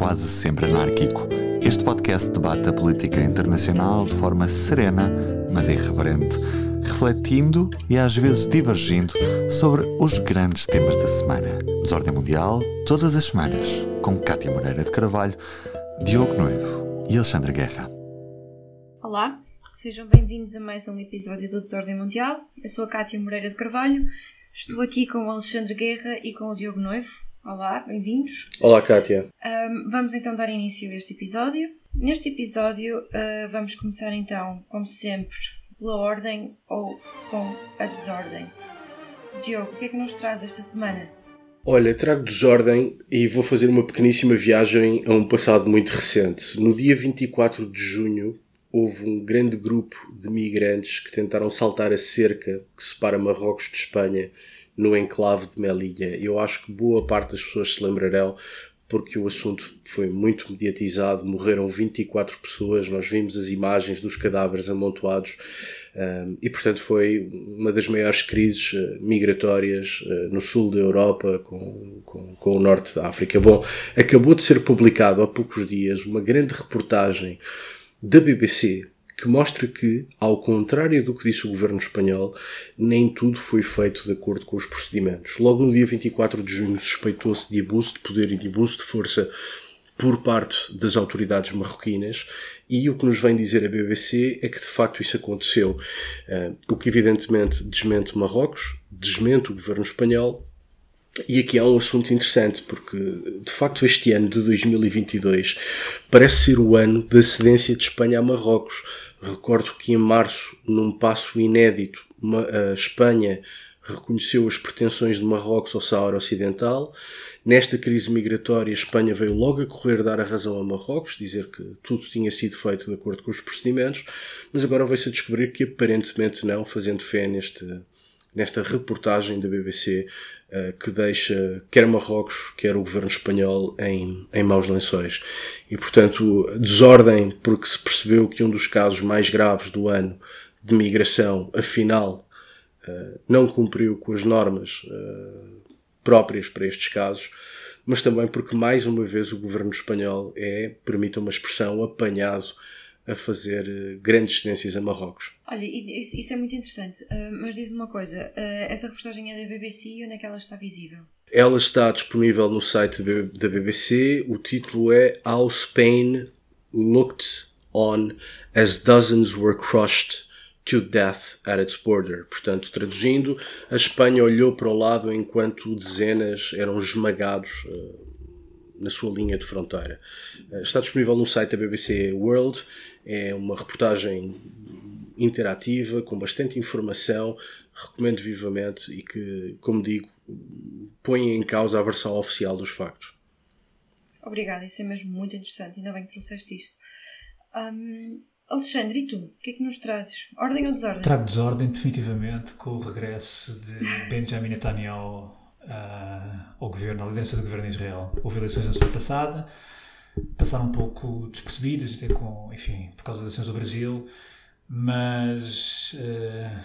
quase sempre anárquico. Este podcast debate a política internacional de forma serena, mas irreverente, refletindo e às vezes divergindo sobre os grandes temas da semana. Desordem Mundial, todas as semanas, com Cátia Moreira de Carvalho, Diogo Noivo e Alexandre Guerra. Olá, sejam bem-vindos a mais um episódio do Desordem Mundial. Eu sou a Cátia Moreira de Carvalho, estou aqui com o Alexandre Guerra e com o Diogo Noivo. Olá, bem-vindos. Olá, Kátia. Um, vamos então dar início a este episódio. Neste episódio, uh, vamos começar então, como sempre, pela ordem ou com a desordem. Diogo, o que é que nos traz esta semana? Olha, trago desordem e vou fazer uma pequeníssima viagem a um passado muito recente. No dia 24 de junho, houve um grande grupo de migrantes que tentaram saltar a cerca que separa Marrocos de Espanha no enclave de Melilla. Eu acho que boa parte das pessoas se lembrarão porque o assunto foi muito mediatizado, morreram 24 pessoas, nós vimos as imagens dos cadáveres amontoados um, e, portanto, foi uma das maiores crises uh, migratórias uh, no sul da Europa com, com, com, o norte da África. Bom, acabou de ser publicado há poucos dias uma grande reportagem da BBC que mostra que, ao contrário do que disse o governo espanhol, nem tudo foi feito de acordo com os procedimentos. Logo no dia 24 de junho suspeitou-se de abuso de poder e de abuso de força por parte das autoridades marroquinas e o que nos vem dizer a BBC é que de facto isso aconteceu, uh, o que evidentemente desmente Marrocos, desmente o governo espanhol e aqui há um assunto interessante, porque de facto este ano de 2022 parece ser o ano da cedência de Espanha a Marrocos. Recordo que em março, num passo inédito, a Espanha reconheceu as pretensões de Marrocos ao Saara Ocidental. Nesta crise migratória, a Espanha veio logo a correr dar a razão a Marrocos, dizer que tudo tinha sido feito de acordo com os procedimentos, mas agora veio-se a descobrir que aparentemente não, fazendo fé neste, nesta reportagem da BBC, uh, que deixa quer Marrocos, quer o governo espanhol em, em maus lençóis. E, portanto, desordem porque se percebeu que um dos casos mais graves do ano de migração, afinal, uh, não cumpriu com as normas uh, próprias para estes casos, mas também porque, mais uma vez, o governo espanhol é, permita uma expressão, apanhado a fazer eh, grandes cedências a Marrocos. Olha, isso é muito interessante, uh, mas diz uma coisa: uh, essa reportagem é da BBC e onde é que ela está visível? Ela está disponível no site da BBC. O título é How Spain Looked On as Dozens Were Crushed to Death at Its Border. Portanto, traduzindo, a Espanha olhou para o lado enquanto dezenas eram esmagados. Na sua linha de fronteira. Está disponível no site da BBC World é uma reportagem interativa, com bastante informação, recomendo vivamente e que, como digo, põe em causa a versão oficial dos factos. Obrigada, isso é mesmo muito interessante, ainda bem que trouxeste isto. Um, Alexandre, e tu? O que é que nos trazes? Ordem ou desordem? Trago desordem, definitivamente, com o regresso de Benjamin Netanyahu uh, ao governo, à liderança do governo de Israel. Houve eleições na semana passada, passaram um pouco despercebidas, até com, enfim, por causa das ações do Brasil, mas uh,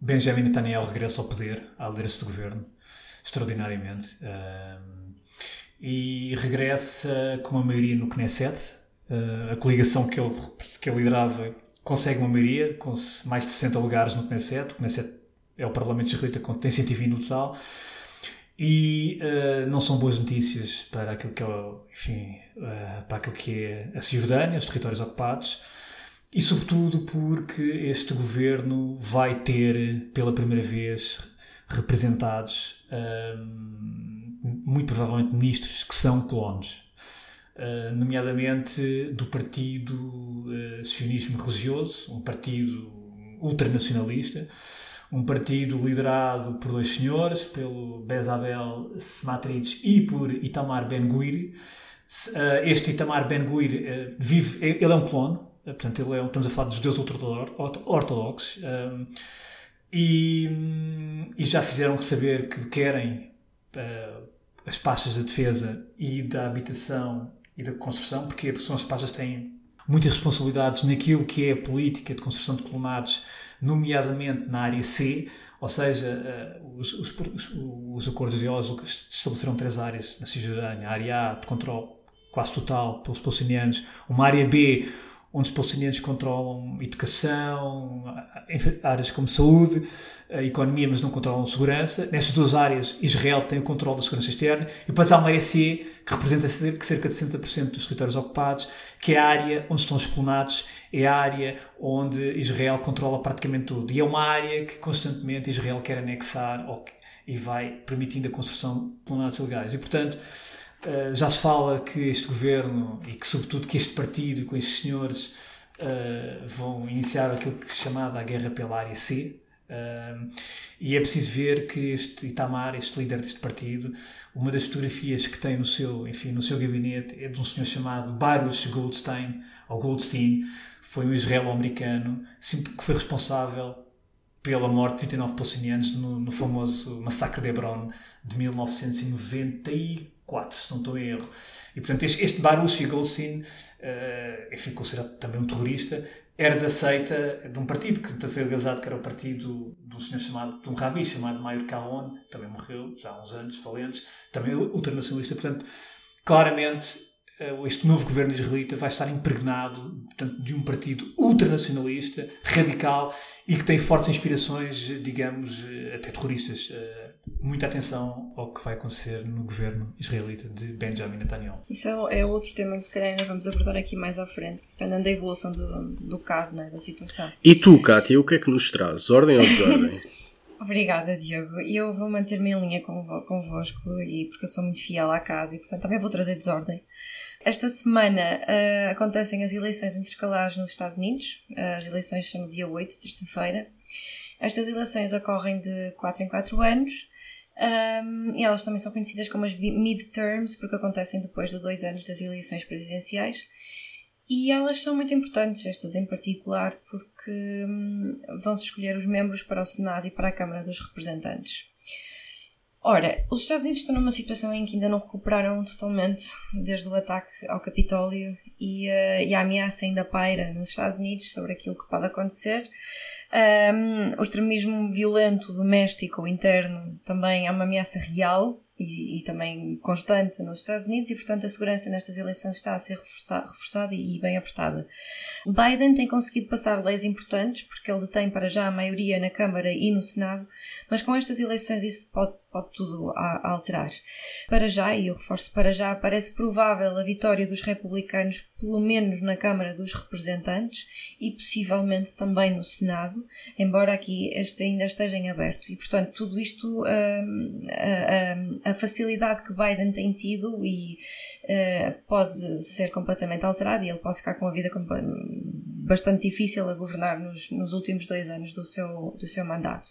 Benjamin Netanyahu regressa ao poder, à liderança do governo, extraordinariamente, uh, e regressa com uma maioria no Knesset, uh, a coligação que ele, que ele liderava consegue uma maioria, com mais de 60 lugares no Knesset, o Knesset é o Parlamento israelita tem 120 no total, e uh, não são boas notícias para aquilo que é, enfim, uh, para aquilo que é a Cisjordânia, os territórios ocupados, e sobretudo porque este governo vai ter pela primeira vez representados, uh, muito provavelmente, ministros que são colonos. nomeadamente do Partido Sionismo Religioso, um partido ultranacionalista, um partido liderado por dois senhores, pelo Bezabel Smatrich e por Itamar Ben-Gvir. Eh, este Itamar Ben-Gvir eh, vive, ele é um clono, eh, portanto, ele é, estamos a falar dos judeus ortodoxos, e, e, já fizeram saber que querem as pastas da defesa e da habitação e da construção, porque são as pastas que têm muitas responsabilidades naquilo que é a política de construção de colonados nomeadamente na área C, ou seja, eh, os, os, os acordos de Oslo estabeleceram três áreas na Cisjordânia, a área A de controle quase total pelos palestinianos, uma área B onde os palestinianos controlam educação, áreas como saúde, a economia, mas não controlam segurança. Nessas duas áreas, Israel tem o controle da segurança externa. E depois há uma área C, que representa cerca de 60% dos territórios ocupados, que é a área onde estão os colonados, é a área onde Israel controla praticamente tudo. E é uma área que constantemente Israel quer anexar e vai permitindo a construção de colonados ilegais. E, portanto, eh, já se fala que este governo e que, sobretudo, que este partido com estes senhores uh, vão iniciar aquilo que é chamada a guerra pela área C. E é preciso ver que este Itamar, este líder deste partido, uma das fotografias que tem no seu, enfim, no seu gabinete é de um senhor chamado Baruch Goldstein, ou Goldstein, foi um israelo-americano que foi responsável pela morte de 29 palestinianos no, no famoso massacre de Hebron de 1994 4, se não estou em erro. E portanto, este, este Baruch Goldstein, uh, considerado também um terrorista, era da seita de um partido que foi legalizado, que era o partido de um senhor chamado, de um rabi chamado Mayer Kaon, também morreu já há uns anos, valentes, também ultranacionalista. Portanto, claramente, eh, este novo governo israelita vai estar impregnado portanto, de um partido ultranacionalista, radical e que tem fortes inspirações, digamos, eh, até terroristas muita atenção ao que vai acontecer no governo israelita de Benjamin Netanyahu. Isso é, é outro tema que se calhar ainda vamos abordar aqui mais à frente, dependendo da evolução do, do caso, né, da situação. E tu, Kátia, o que é que nos traz? Ordem ou desordem? Obrigada, Diogo. Eu vou manter-me em linha convosco, e porque eu sou muito fiel à casa e, portanto, também vou trazer desordem. Esta semana uh, acontecem as eleições intercalares nos Estados Unidos. Uh, as eleições são no dia 8, terça-feira. Estas eleições ocorrem de 4 em 4 anos um, e elas também são conhecidas como as midterms, porque acontecem depois de dois anos das eleições presidenciais. E elas são muito importantes, estas em particular, porque hum, vão-se escolher os membros para o Senado e para a Câmara dos Representantes. Ora, os Estados Unidos estão numa situação em que ainda não recuperaram totalmente desde o ataque ao Capitólio e, uh, e a ameaça ainda paira nos Estados Unidos sobre aquilo que pode acontecer. Um, o extremismo violento doméstico ou interno também é uma ameaça real e, e, também constante nos Estados Unidos e, portanto, a segurança nestas eleições está a ser reforçada, reforçada e, bem apertada. Biden tem conseguido passar leis importantes porque ele detém para já a maioria na Câmara e no Senado, mas com estas eleições isso pode, pode tudo a, a alterar. Para já, e eu reforço para já, parece provável a vitória dos republicanos, pelo menos na Câmara dos Representantes e possivelmente também no Senado, embora aqui este ainda esteja em aberto. E, portanto, tudo isto. Um, um, a facilidade que Biden tem tido e uh, pode ser completamente alterada e ele pode ficar com a vida bastante difícil a governar nos, nos últimos dois anos do seu, do seu mandato.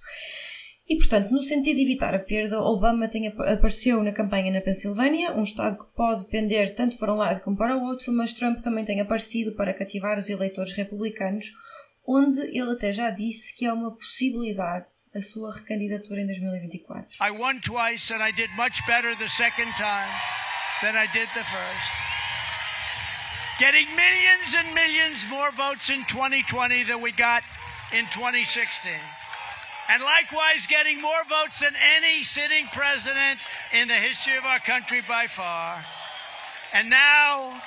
E, portanto, no sentido de evitar a perda, Obama tem, apareceu na campanha na Pensilvânia, um estado que pode pender tanto para um lado como para o outro, mas Trump também tem aparecido para cativar os eleitores republicanos, onde ele até já disse que é uma possibilidade a sua recandidatura em 2024. I won twice and I did much better the second time than I did the first. Getting millions and millions more votes in 2020 than we got in 2016. And likewise, getting more votes than any sitting president in the history of our country by far. And now,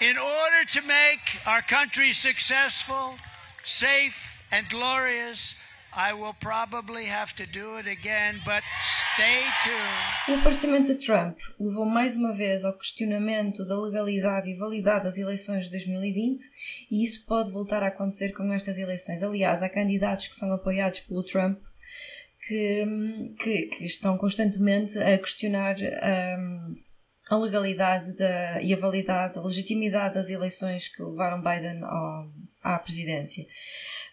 in order to make our country successful, safe, and glorious, I will probably have to do it again, but stay tuned. O aparecimento de Trump levou mais uma vez ao questionamento da legalidade e validade das eleições de 2020 e isso pode voltar a acontecer com estas eleições. Aliás, há candidatos que são apoiados pelo Trump que, que, que estão constantemente a questionar um, a legalidade da, e a validade, a legitimidade das eleições que levaram Biden ao, à presidência.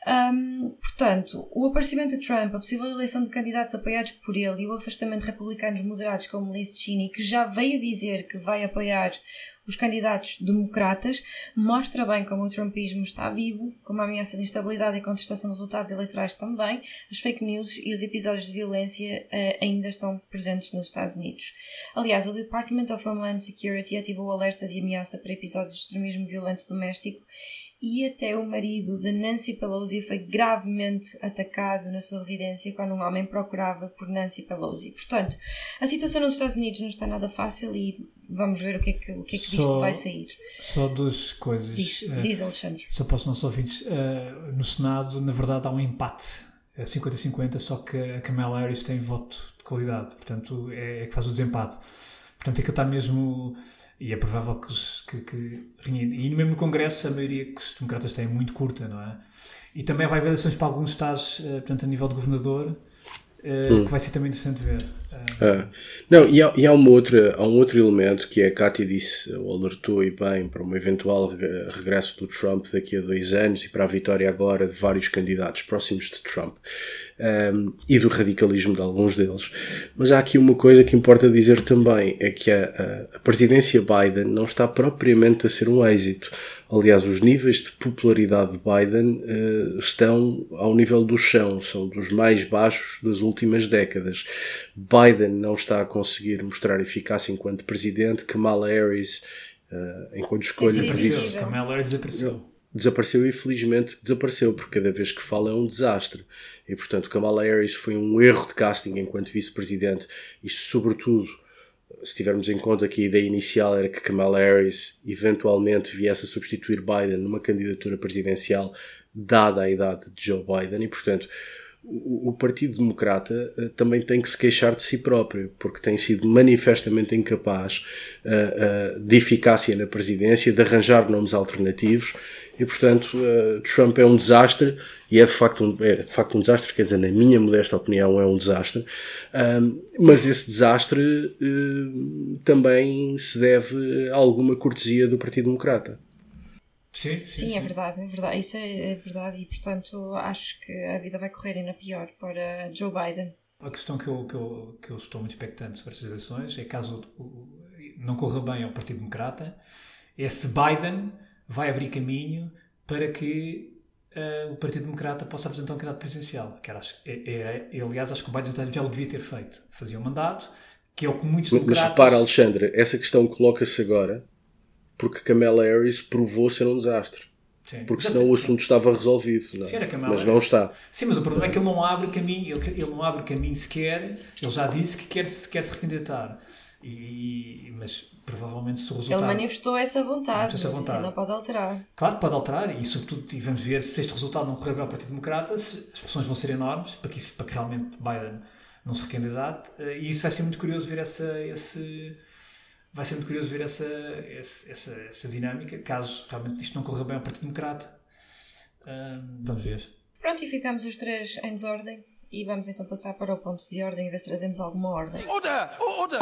Um, portanto, o aparecimento de Trump, a possível eleição de candidatos apoiados por ele e o afastamento de republicanos moderados como Liz Cheney, que já veio dizer que vai apoiar os candidatos democratas, mostra bem como o trumpismo está vivo, como a ameaça de instabilidade e contestação dos resultados eleitorais também, as fake news e os episódios de violência uh, ainda estão presentes nos Estados Unidos. Aliás, o Department of Homeland Security ativou o alerta de ameaça para episódios de extremismo violento doméstico e até o marido de Nancy Pelosi foi gravemente atacado na sua residência quando um homem procurava por Nancy Pelosi. Portanto, a situação nos Estados Unidos não está nada fácil e vamos ver o que é que, o que, é que disto Só- vai sair. Só duas coisas. Diz, Eh, diz Alexandre. Só os nossos ouvintes, eh, no Senado, na verdade, há um empate eh, 50-50, só que a Kamala Harris tem voto de qualidade, portanto, é, é que faz o desempate. Portanto, é que está mesmo. E é provável que, que, que. E mesmo no Congresso, a maioria que os democratas têm é muito curta, não é? E também vai haver eleições para alguns estados, eh, portanto, a nível de governador, eh, que vai ser também interessante ver. Eh, Ah, não, e há, e há uma outra, há um outro elemento que a Cátia disse, ou alertou e bem, para um eventual re- regresso do Trump daqui a dois anos e para a vitória agora de vários candidatos próximos de Trump um, e do radicalismo de alguns deles. Mas há aqui uma coisa que importa dizer também: é que a, a- presidência Biden não está propriamente a ser um êxito. Aliás, os níveis de popularidade de Biden eh, estão ao nível do chão, são dos mais baixos das últimas décadas. Biden não está a conseguir mostrar eficácia enquanto presidente, Kamala Harris, eh, enquanto escolha vice, desapareceu. Kamala Harris desapareceu. Desapareceu e felizmente desapareceu, porque cada vez que fala é um desastre. E portanto, Kamala Harris foi um erro de casting enquanto vice-presidente e, sobretudo, se tivermos em conta que a ideia inicial era que Kamala Harris eventualmente viesse a substituir Biden numa candidatura presidencial, dada a idade de Joe Biden, e portanto. O Partido Democrata eh, também tem que se queixar de si próprio, porque tem sido manifestamente incapaz eh, eh, de eficácia na presidência, de arranjar nomes alternativos, e portanto eh, Trump é um desastre, e é de, facto um, é de facto um desastre, quer dizer, na minha modesta opinião, é um desastre, mas esse desastre também se deve a alguma cortesia do Partido Democrata. Sim, Sim, é verdade, é verdade. Isso é, é verdade e, portanto, acho que a vida vai correr ainda pior para Joe Biden. A questão que eu, que, eu, que eu estou muito expectante sobre estas eleições é caso não corra bem ao Partido Democrata, é se Biden vai abrir caminho para que eh, o Partido Democrata possa apresentar um candidato presidencial. Que era, é, é- é- aliás, acho que o Biden já- o devia ter feito. Fazia um mandato, que é o que muitos Mas, mas democratas... repara, Alexandre, essa questão coloca-se agora porque Kamala Harris provou ser um desastre. Sim. Porque senão o assunto estava resolvido. Não? é? Sim, era Kamala Mas não está. Sim, mas o problema é que ele não abre caminho, ele, ele não abre caminho sequer, ele já disse que quer se, quer se recandidatar. E, e- mas provavelmente se o Ele resultado. manifestou essa vontade, Manifestou essa vontade. não pode alterar. Claro que pode alterar, e sobretudo, e vamos ver se este resultado não correr bem ao Partido Democrata, as pressões vão ser enormes para que, isso, para que realmente Biden não se recandidate, eh, e isso vai ser muito curioso ver essa. Esse, vai ser muito curioso ver essa, essa, essa dinâmica, caso realmente isto não corra bem ao Partido Democrata. Vamos ver. Pronto, e ficamos os três em desordem. E vamos então passar para o ponto de ordem e ver se trazemos alguma ordem. Order! Order!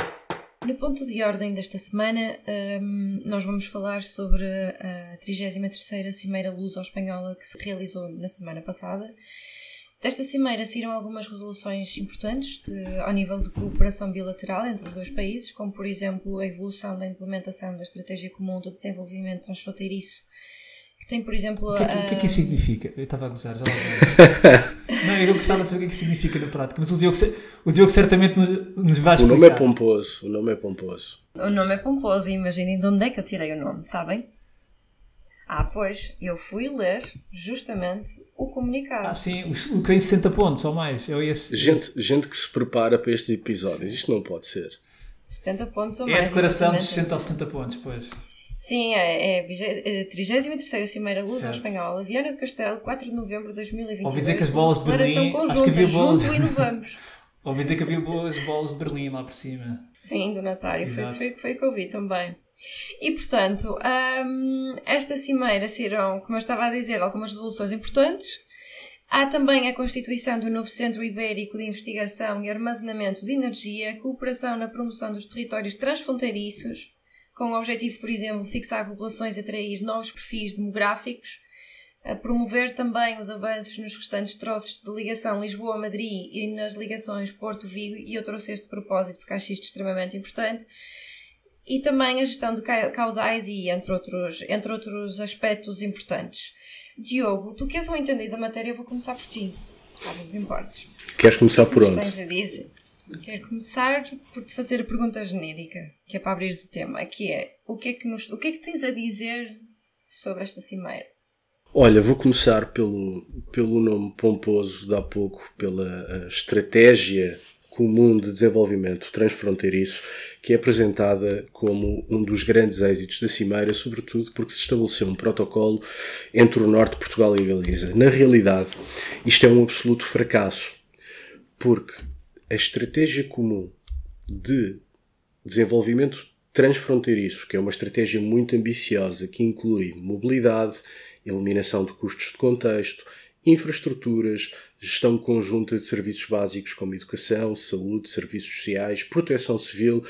No ponto de ordem desta semana, hum, nós vamos falar sobre a 33ª Cimeira Luso-Espanhola que se realizou na semana passada. Desta cimeira saíram algumas resoluções importantes de- ao nível de cooperação bilateral entre os dois países, como por exemplo a evolução da implementação da Estratégia Comum do Desenvolvimento Transfronteiriço, que tem por exemplo O que, é que, o que é que isso significa? Eu estava a gozar, já lá. Não, eu gostava de saber o que é que isso significa na prática, mas o Diogo, o Diogo certamente nos, nos vai O explicar. nome é pomposo. O nome é pomposo. O nome é pomposo e imaginem de onde é que eu tirei o nome, sabem? Ah, pois, eu fui ler justamente o comunicado. Ah, sim, o, que tem 60 pontos ou mais. É esse. Gente, gente que se prepara para estes episódios. Isto não pode ser. 70 pontos ou É a mais. declaração de exatamente. 60 ou 70 pontos, pois. Sim, é, é a vigé- é a 33 Cimeira Luz Certo. Espanhola, Viana do Castelo, 4 de novembro de 2022. Ouvi dizer que as bolas de Berlim- acho que conjunta, havia bolas- junto e inovamos. Ouvi dizer que havia boas bolas de Berlim lá por cima. Sim, do Natário, foi, foi, foi o que eu vi também. E portanto, hum, esta cimeira serão, como eu estava a dizer, algumas resoluções importantes. Há também a constituição do novo Centro Ibérico de Investigação e Armazenamento de Energia, cooperação na promoção dos territórios transfronteiriços, com o objetivo, por exemplo, de fixar populações e atrair novos perfis demográficos, a promover também os avanços nos restantes troços de ligação Lisboa-Madrid e nas ligações Porto-Vigo, e eu trouxe este propósito porque acho isto extremamente importante, e também a gestão de ca- caudais e entre outros, entre outros aspectos importantes. Diogo, tu que és um entendido da matéria, eu vou começar por ti, caso não te importes. Queres começar por onde? tens a dizer? Quero começar por te fazer a pergunta genérica, que é para abrir o tema, que é o que é que, nos, o que, é que tens a dizer sobre esta cimeira? Olha, vou começar pelo, pelo nome pomposo de há pouco, pela eh, estratégia Comum de Desenvolvimento Transfronteiriço, que é apresentada como um dos grandes êxitos da Cimeira, sobretudo porque se estabeleceu um protocolo entre o Norte, Portugal e a Galiza. Na realidade, isto é um absoluto fracasso, porque a estratégia comum de desenvolvimento transfronteiriço, que é uma estratégia muito ambiciosa que inclui mobilidade, eliminação de custos de contexto, infraestruturas, gestão conjunta de serviços básicos como educação, saúde, serviços sociais, proteção civil.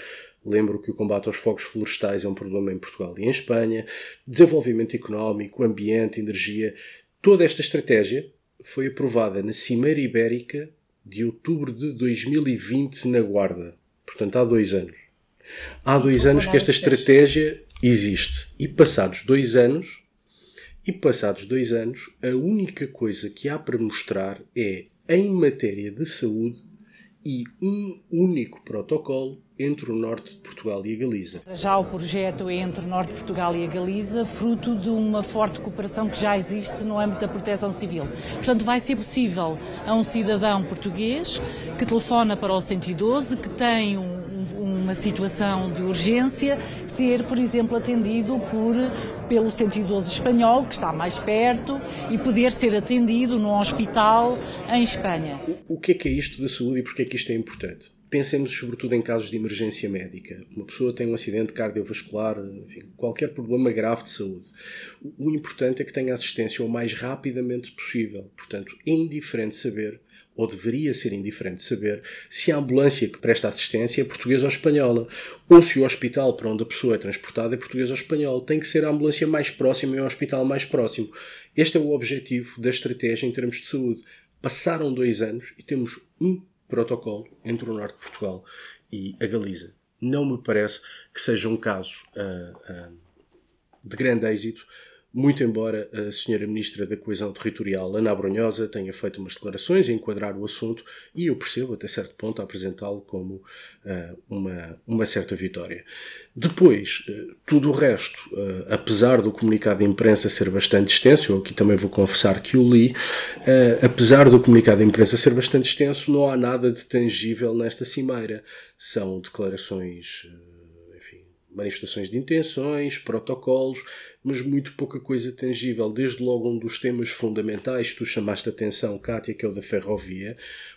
Lembro que o combate aos fogos florestais é um problema em Portugal e em Espanha, desenvolvimento económico, ambiente, energia. Toda esta estratégia foi aprovada na Cimeira Ibérica de outubro de 2020 na Guarda. Portanto, há dois anos. Há dois anos que esta estratégia existe. E passados dois anos, e passados dois anos, a única coisa que há para mostrar é, em matéria de saúde, e um único protocolo entre o norte de Portugal e a Galiza. Já o projeto é entre o norte de Portugal e a Galiza, fruto de uma forte cooperação que já existe no âmbito da proteção civil. Portanto, vai ser possível a um cidadão português que telefona para o 112, que tem um uma situação de urgência, ser, por exemplo, atendido por, pelo 112 espanhol, que está mais perto, e poder ser atendido num hospital em Espanha. O que é que é isto da saúde e porquê é que isto é importante? Pensemos sobretudo em casos de emergência médica. Uma pessoa tem um acidente cardiovascular, enfim, qualquer problema grave de saúde. O importante é que tenha assistência o mais rapidamente possível. Portanto, é indiferente saber ou deveria ser indiferente saber se a ambulância que presta assistência é portuguesa ou espanhola, ou se o hospital para onde a pessoa é transportada é português ou espanhol. Tem que ser a ambulância mais próxima e o hospital mais próximo. Este é o objetivo da estratégia em termos de saúde. Passaram dois anos e temos um protocolo entre o Norte de Portugal e a Galiza. Não me parece que seja um caso uh, uh, de grande êxito muito embora a senhora Ministra da Coesão Territorial, Ana Abrunhosa, tenha feito umas declarações a enquadrar o assunto e eu percebo até certo ponto apresentá-lo como uh, uma, uma certa vitória. Depois, uh, tudo o resto, uh, apesar do comunicado de imprensa ser bastante extenso, eu aqui também vou confessar que o li, apesar do comunicado de imprensa ser bastante extenso, não há nada de tangível nesta cimeira. São declarações manifestações de intenções, protocolos, mas muito pouca coisa tangível. Desde logo um dos temas fundamentais, tu chamaste a atenção, Kátia, que é o da ferrovia.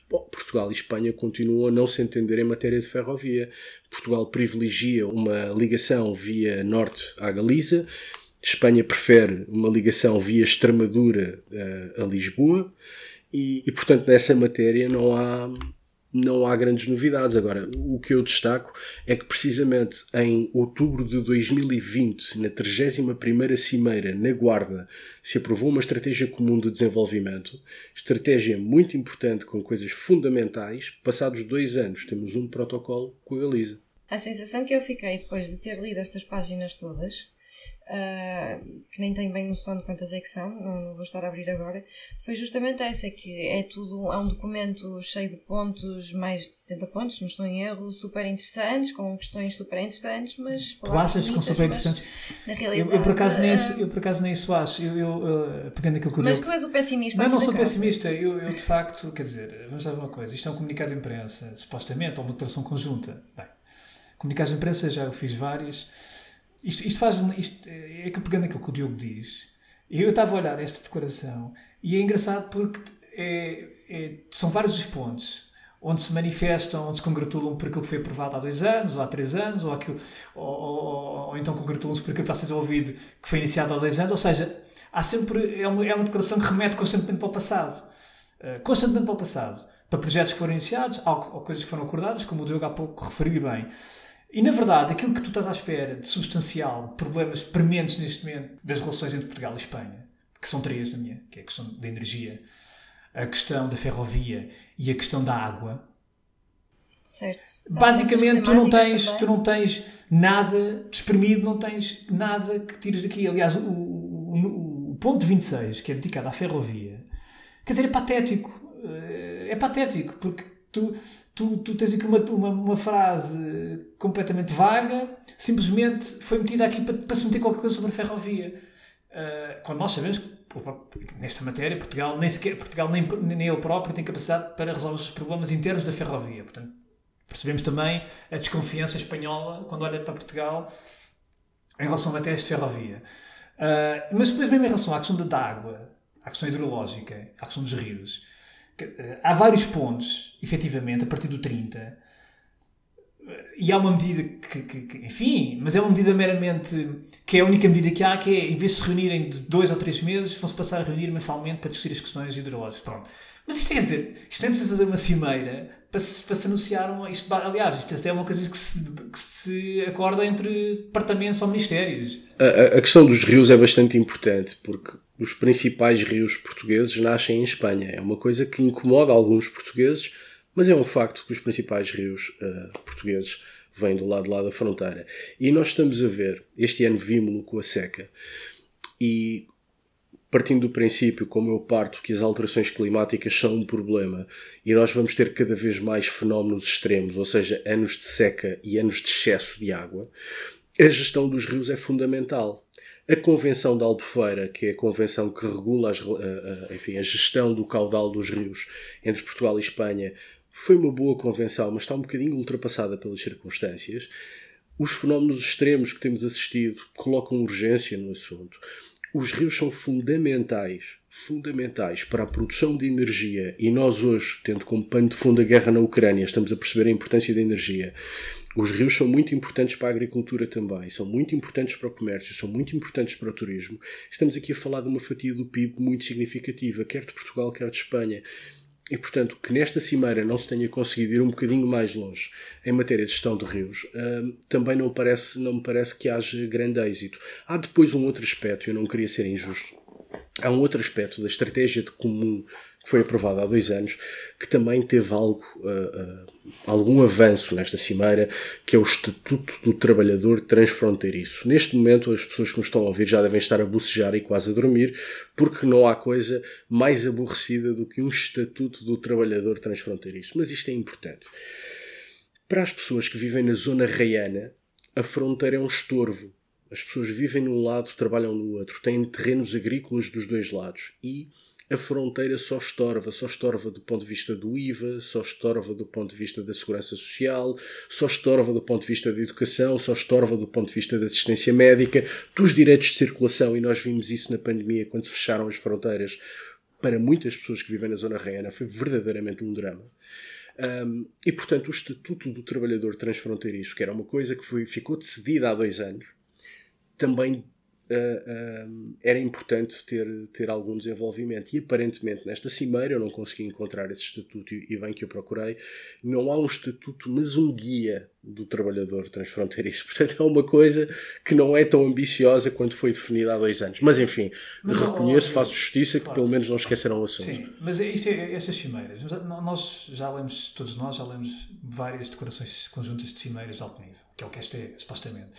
Bom, Portugal e Espanha continuam a não se entender em matéria de ferrovia. Portugal privilegia uma ligação via norte à Galiza, Espanha prefere uma ligação via Extremadura uh, a Lisboa. E, e, portanto, nessa matéria não há, não há grandes novidades. Agora, o que eu destaco é que precisamente em outubro de 2020, na 31ª Cimeira, na Guarda, se aprovou uma estratégia comum de desenvolvimento, estratégia muito importante com coisas fundamentais. Passados dois anos, temos um protocolo com a Galiza. A sensação que eu fiquei depois de ter lido estas páginas todas uh, que nem tenho bem noção de quantas é que são, não, não, vou estar a abrir agora, foi justamente essa, que é tudo, é um documento cheio de pontos, mais de 70 pontos, não estou em erro, super interessantes, com questões super interessantes, mas... Tu achas que são super interessantes? Na realidade... Eu, eu, por acaso nem isso, eu por acaso nem isso acho, eu, eu uh, pegando aquilo que eu Mas tu és o pessimista Não, não sou pessimista, eu, eu de facto, quer dizer, vamos dar uma coisa, isto é um comunicado de imprensa, supostamente, ou uma declaração conjunta, bem, comunicados de imprensa já eu fiz vários isto, isto faz. Isto, é que pegando aquilo que o Diogo diz, eu estava a olhar esta declaração e é engraçado porque é, é, são vários os pontos onde se manifestam, onde se congratulam por aquilo que foi aprovado há dois anos, ou há três anos, ou, aquilo, ou, ou, ou então congratulam-se por aquilo que está a ser desenvolvido que foi iniciado há dois anos. Ou seja, há sempre, é uma, é uma declaração que remete constantemente para o passado. Uh, constantemente para o passado. Para projetos que foram iniciados, ou, ou coisas que foram acordadas, como o Diogo há pouco referiu bem. E na verdade, aquilo que tu estás à espera de substancial, de problemas prementes neste momento das relações entre Portugal e Espanha, que são três na minha, que é a questão da energia, a questão da ferrovia e a questão da água. Certo. Basicamente, tu não, tens, tu não tens nada despremido, não tens nada que tires daqui. Aliás, o, o, o ponto 26, que é dedicado à ferrovia, quer dizer, é patético. É patético, porque tu, tu, tu tens aqui uma, uma, uma, frase completamente vaga, simplesmente foi metida aqui para, para se meter qualquer coisa sobre a ferrovia. uh, quando nós sabemos que nesta matéria Portugal nem sequer Portugal nem, nem ele próprio tem capacidade para resolver os problemas internos da ferrovia. Portanto, percebemos também a desconfiança espanhola quando olha para Portugal em relação a matérias de ferrovia. Uh, mas depois mesmo em relação à questão da água, à questão hidrológica, à questão dos rios, há vários pontos, efetivamente, a partir do 30, e há uma medida que, que, que, enfim, mas é uma medida meramente que é a única medida que há, que é em vez de se reunirem de dois ou três meses, vão-se passar a reunir mensalmente para discutir as questões hidrológicas. Pronto. Mas isto quer dizer, isto é preciso fazer uma cimeira para se, para se anunciar uma, isto, aliás, isto é uma coisa que se, que se acorda entre departamentos ou ministérios. A, a questão dos rios é bastante importante porque os principais rios portugueses nascem em Espanha. É uma coisa que incomoda alguns portugueses mas é um facto que os principais rios uh, portugueses vêm do lado lá da fronteira. E nós estamos a ver, este ano vimos-lo com a seca, e partindo do princípio, como eu parto, que as alterações climáticas são um problema e nós vamos ter cada vez mais fenómenos extremos, ou seja, anos de seca e anos de excesso de água, a gestão dos rios é fundamental. A Convenção da Albufeira, que é a convenção que regula as, a, a, enfim, a gestão do caudal dos rios entre Portugal e Espanha, foi uma boa convenção, mas está um bocadinho ultrapassada pelas circunstâncias. Os fenómenos extremos que temos assistido colocam urgência no assunto. Os rios são fundamentais, fundamentais para a produção de energia e nós hoje, tendo como pano de fundo a guerra na Ucrânia, estamos a perceber a importância da energia. Os rios são muito importantes para a agricultura também, são muito importantes para o comércio, são muito importantes para o turismo. Estamos aqui a falar de uma fatia do PIB muito significativa, quer de Portugal, quer de Espanha. E, portanto, que nesta cimeira não se tenha conseguido ir um bocadinho mais longe em matéria de gestão de rios, uh, também não, parece, não me parece que haja grande êxito. Há depois um outro aspecto, eu não queria ser injusto, há um outro aspecto da estratégia de comum foi aprovada há dois anos, que também teve algo, uh, uh, algum avanço nesta cimeira, que é o Estatuto do Trabalhador Transfronteiriço. Neste momento, as pessoas que nos estão a ouvir já devem estar a bocejar e quase a dormir, porque não há coisa mais aborrecida do que um Estatuto do Trabalhador Transfronteiriço. Mas isto é importante. Para as pessoas que vivem na zona raiana, a fronteira é um estorvo. As pessoas vivem num lado, trabalham no outro, têm terrenos agrícolas dos dois lados e a fronteira só estorva, só estorva do ponto de vista do IVA, só estorva do ponto de vista da segurança social, só estorva do ponto de vista da educação, só estorva do ponto de vista da assistência médica, dos direitos de circulação, e nós vimos isso na pandemia quando se fecharam as fronteiras. Para muitas pessoas que vivem na zona reiana foi verdadeiramente um drama. Um, e, portanto, o Estatuto do Trabalhador Transfronteiriço, que era uma coisa que foi, ficou decidida há dois anos, também uh, era importante ter, ter algum desenvolvimento. E aparentemente nesta cimeira eu não consegui encontrar esse estatuto e, bem que eu procurei. Não há um estatuto, mas um guia do trabalhador transfronteiriço. Portanto, é uma coisa que não é tão ambiciosa quanto foi definida há dois anos. Mas enfim, mas, reconheço, faço justiça claro. que pelo menos não esqueceram o assunto. Sim, mas é isto é, estas cimeiras, nós já lemos, todos nós já lemos várias decorações conjuntas de cimeiras de alto nível, que é o que esta é, supostamente.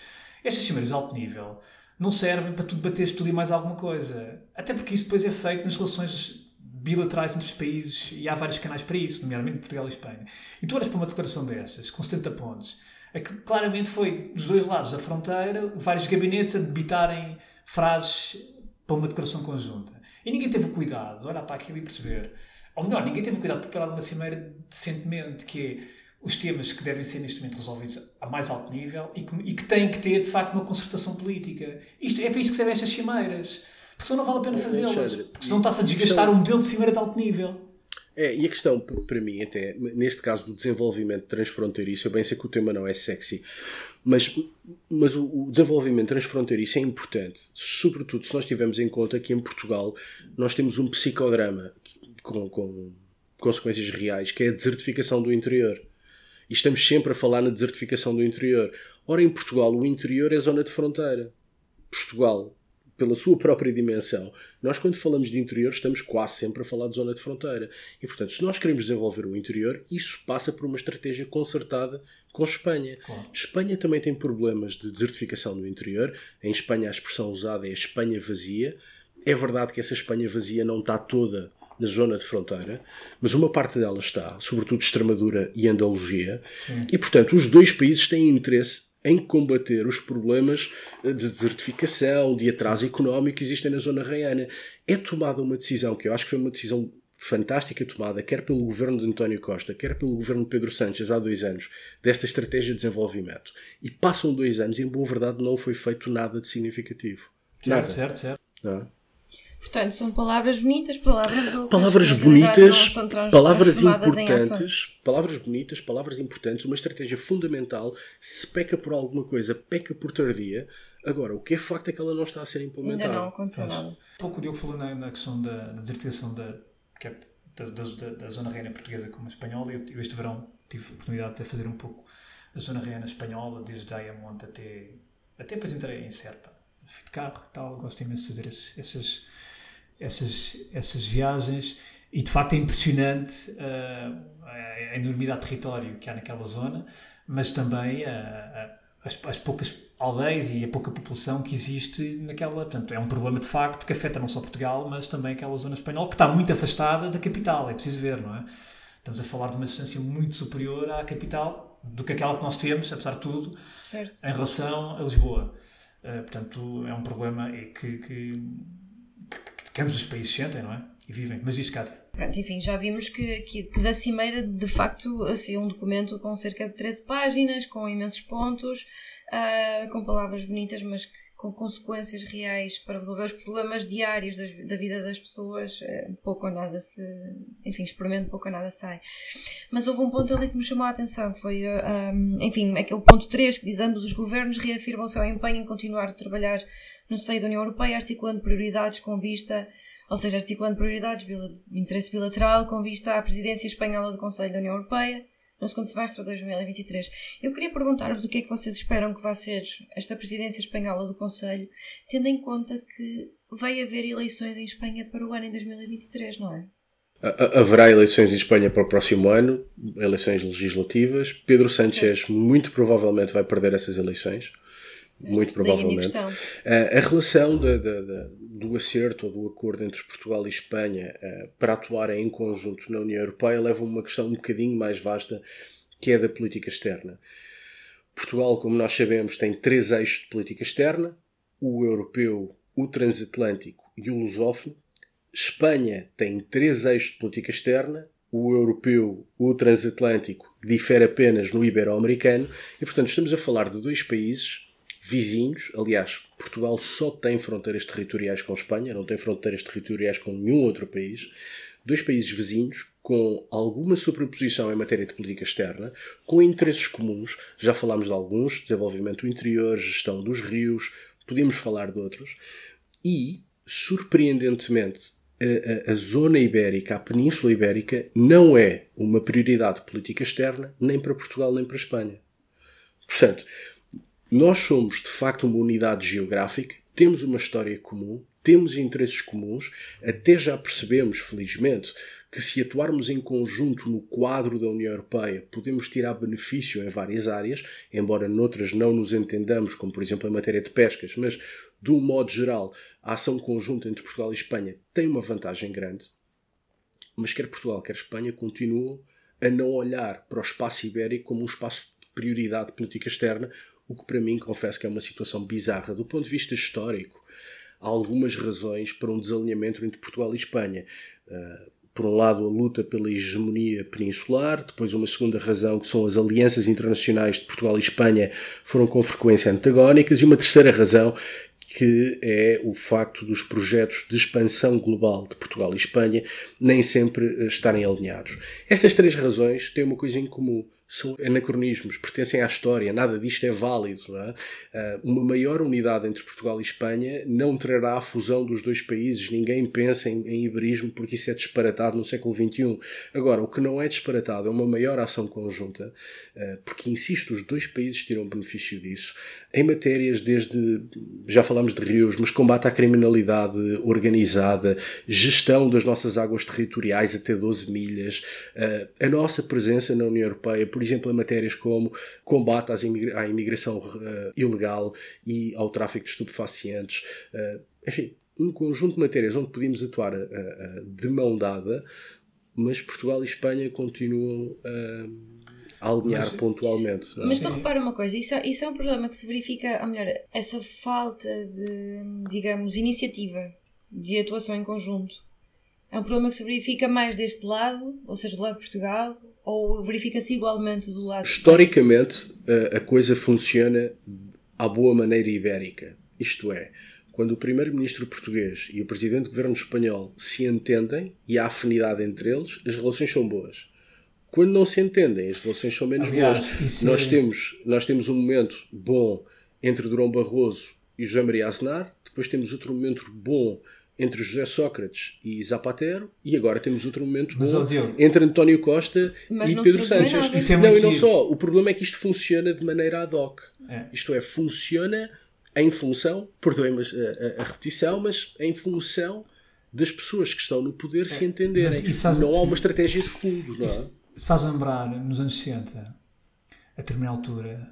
Estas cimeiras de alto nível não servem para tu bateres tudo e mais alguma coisa. Até porque isso depois é feito nas relações bilaterais entre os países e há vários canais para isso, nomeadamente Portugal e Espanha. E tu olhas para uma declaração destas, com 70 pontos, é que claramente foi dos dois lados da fronteira, vários gabinetes a debitarem frases para uma declaração conjunta. E ninguém teve o cuidado de olhar para aquilo e perceber. Ou melhor, ninguém teve o cuidado de preparar uma cimeira decentemente, que é os temas que devem ser neste momento resolvidos a mais alto nível e que, e que têm que ter, de facto, uma concertação política. Isto, é para isto que servem estas cimeiras. Porque senão não vale a pena fazê-las. Porque senão está-se a desgastar questão, um modelo de cimeira de alto nível. É, e a questão, para mim, até, neste caso do desenvolvimento transfronteiriço, eu bem sei que o tema não é sexy, mas, mas o, o desenvolvimento transfronteiriço é importante, sobretudo se nós tivermos em conta que em Portugal nós temos um psicodrama com, com consequências reais, que é a desertificação do interior. E estamos sempre a falar na desertificação do interior. Ora, em Portugal, o interior é zona de fronteira. Portugal, pela sua própria dimensão, nós quando falamos de interior estamos quase sempre a falar de zona de fronteira. E portanto, se nós queremos desenvolver o interior, isso passa por uma estratégia concertada com Espanha. Claro. Espanha também tem problemas de desertificação no interior. Em Espanha a expressão usada é Espanha vazia. É verdade que essa Espanha vazia não está toda na zona de fronteira, mas uma parte dela está, sobretudo Extremadura e Andaluzia, Sim. e portanto os dois países têm interesse em combater os problemas de desertificação, de atraso económico que existem na zona reiana. É tomada uma decisão que eu acho que foi uma decisão fantástica tomada, quer pelo governo de António Costa, quer pelo governo de Pedro Sánchez há dois anos, desta estratégia de desenvolvimento. E passam dois anos e, em boa verdade, não foi feito nada de significativo. Certo, nada. certo, certo. Não é? Portanto, são palavras bonitas, palavras ocas, palavras bonitas, palavras importantes, palavras bonitas, palavras importantes, uma estratégia fundamental. Se peca por alguma coisa, peca por tardia. Agora, o que é facto é que ela não está a ser Ainda implementada. não aconteceu Pois. nada. Pouco o Diogo falou na, na questão da, da desertificação da, quer da, da, da, da zona reina portuguesa como a espanhola. Eu, eu este verão tive a oportunidade de fazer um pouco a zona reina espanhola, desde Ayamonte até, até depois entrei em Serpa. Fui de carro e tal, gosto imenso de fazer esse- essas, essas, essas viagens e de facto é impressionante ah, a, enormidade de território que há naquela zona, mas também ah, as, as poucas aldeias e a pouca população que existe naquela. Portanto, é um problema de facto que afeta não só Portugal, mas também aquela zona espanhola que está muito afastada da capital, é preciso ver, não é? Estamos a falar de uma distância muito superior à capital do que aquela que nós temos, apesar de tudo, Certo. em relação a Lisboa. Uh, portanto, é um problema que, que ambos os países sentem, não é? E vivem. Mas diz, Cátia. Pronto, enfim, já vimos que, que, que da Cimeira de facto assim, um documento com cerca de 13 páginas, com imensos pontos, ah, com palavras bonitas, mas que- com consequências reais para resolver os problemas diários das- da vida das pessoas, eh, pouco ou nada se. Enfim, experimento, pouco ou nada sai. Mas houve um ponto ali que me chamou a atenção, que foi, ah, um, enfim, aquele ponto 3 que diz ambos os governos reafirmam o seu empenho em continuar a trabalhar no seio da União Europeia, articulando prioridades com vista ou seja, articulando prioridades de interesse bilateral com vista à presidência espanhola do Conselho da União Europeia no segundo semestre de 2023. Eu queria perguntar-vos o que é que vocês esperam que vá ser esta presidência espanhola do Conselho, tendo em conta que vai haver eleições em Espanha para o ano em 2023, não é? Ha- ha- Haverá eleições em Espanha para o próximo ano, eleições legislativas. Pedro Sánchez muito provavelmente vai perder essas eleições. Muito a provavelmente. Uh, a relação da- da- da- do acerto ou do acordo entre Portugal e Espanha uh, para atuarem em conjunto na União Europeia leva a uma questão um bocadinho mais vasta, que é da política externa. Portugal, como nós sabemos, tem três eixos de política externa: o europeu, o transatlântico e o lusófono. Espanha tem três eixos de política externa: o europeu, o transatlântico, difere apenas no ibero-americano, e portanto estamos a falar de dois países vizinhos. Aliás, Portugal só tem fronteiras territoriais com Espanha, não tem fronteiras territoriais com nenhum outro país. Dois países vizinhos com alguma sobreposição em matéria de política externa, com interesses comuns. Já falámos de alguns: desenvolvimento do interior, gestão dos rios, podemos falar de outros. E, surpreendentemente, a, a- a zona ibérica, a Península Ibérica, não é uma prioridade de política externa nem para Portugal nem para Espanha. Portanto, nós somos de facto uma unidade geográfica, temos uma história comum, temos interesses comuns, até já percebemos, felizmente, que se atuarmos em conjunto no quadro da União Europeia, podemos tirar benefício em várias áreas, embora noutras não nos entendamos, como por exemplo em matéria de pescas, mas de um modo geral, a ação conjunta entre Portugal e Espanha tem uma vantagem grande. Mas quer Portugal, quer Espanha continuam a não olhar para o espaço ibérico como um espaço de prioridade de política externa, o que para mim confesso que é uma situação bizarra. Do ponto de vista histórico, há algumas razões para um desalinhamento entre Portugal e Espanha. Uh, por um lado, a luta pela hegemonia peninsular, depois, uma segunda razão, que são as alianças internacionais de Portugal e Espanha, foram com frequência antagónicas, e uma terceira razão, que é o facto dos projetos de expansão global de Portugal e Espanha nem sempre eh, estarem alinhados. Estas três razões têm uma coisa em comum. São anacronismos, pertencem à história, nada disto é válido. É? Ah, Uma maior unidade entre Portugal e Espanha não trará a fusão dos dois países. Ninguém pensa em, em iberismo porque isso é disparatado no século XXI. Agora, o que não é disparatado é uma maior ação conjunta, ah, porque, insisto, os dois países tiram benefício disso. Em matérias desde, já falámos de rios, mas combate à criminalidade organizada, gestão das nossas águas territoriais até 12 milhas, ah, a nossa presença na União Europeia, por exemplo, em matérias como combate à imigração ah, ilegal e ao tráfico de estupefacientes, ah, enfim, um conjunto de matérias onde podíamos atuar de mão dada, mas Portugal e Espanha continuam a alinhar mas, pontualmente. É? Mas tu repara uma coisa, isso é, isso é um problema que se verifica, ou melhor, essa falta de, digamos, iniciativa de atuação em conjunto. É um problema que se verifica mais deste lado, ou seja, do lado de Portugal, ou verifica-se igualmente do lado Historicamente, a, a coisa funciona à boa maneira ibérica. Isto é, quando o primeiro-ministro português e o presidente do governo espanhol se entendem e há afinidade entre eles, as relações são boas. Quando não se entendem, as relações são menos Aliás, boas. Nós, é... temos, nós temos um momento bom entre Durão Barroso e José Maria Aznar, depois temos outro momento bom entre José Sócrates e Zapatero e agora temos outro momento Mas, bom entre António Costa Mas e Pedro Sánchez. Isso é não, e não só. O problema é que isto funciona de maneira ad hoc. É. Isto é, funciona em função, perdoem a, a, a, repetição, mas em função das pessoas que estão no poder é. se entenderem. Não há uma estratégia de fundo, não é? Isso faz lembrar, nos anos 60, a determinada altura,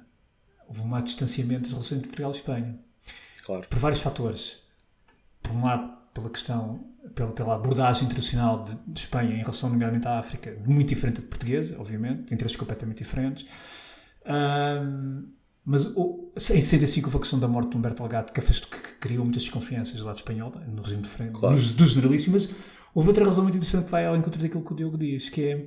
houve um distanciamento das relações entre Portugal e Espanha. Claro. Por vários fatores. Por um lado, pela questão, pela, pela abordagem internacional de, de, Espanha em relação, nomeadamente, à África, muito diferente da portuguesa, obviamente, de interesses completamente diferentes. Um, mas o, em sendo assim com a questão da morte de Humberto Delgado, que, afastou, que criou muitas desconfianças do lado espanhol, no regime de frente, claro. dos, mas houve outra razão muito interessante que vai ao encontro daquilo que o Diogo diz, que é,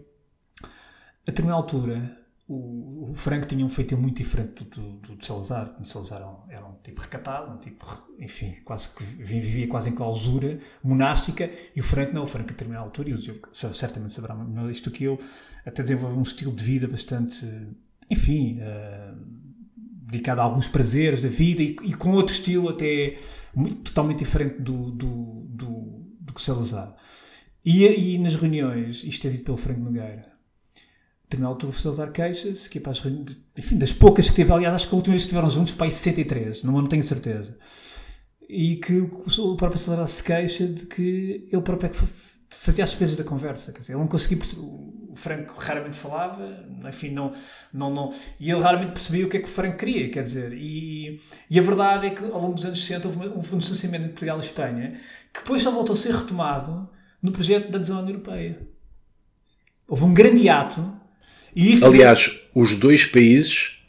determinada altura, o, o Franco tinha um feito muito diferente do, do, do Salazar. O Salazar era um, tipo recatado, um tipo, enfim, quase que vivia quase em clausura monástica, e o Franco não. O Franco, a determinada altura, e o Diogo certamente saberá melhor isto que eu, até desenvolveu um estilo de vida bastante, enfim, uh, dedicado a alguns prazeres da vida e, e com outro estilo até muito, totalmente diferente do, do, do, do que Salazar. E, e nas reuniões, isto é dito pelo Franco Nogueira, determinada altura o Salazar queixa-se, que é para as reuniões, enfim, das poucas que teve, aliás, acho que a última vez que estiveram juntos foi em 63, não, não tenho certeza. E que o próprio Salazar se queixa de que ele próprio é que fazia as despesas da conversa, quer dizer, ele não conseguia perceber, o Franco raramente falava, enfim, não, não, não, e ele raramente percebia o que é que o Franco queria, quer dizer, e, e a verdade é que ao longo dos anos 60 houve um, distanciamento entre Portugal e Espanha, que depois só voltou a ser retomado no projeto da adesão à União Europeia. Houve um grande ato isto Aliás, os dois países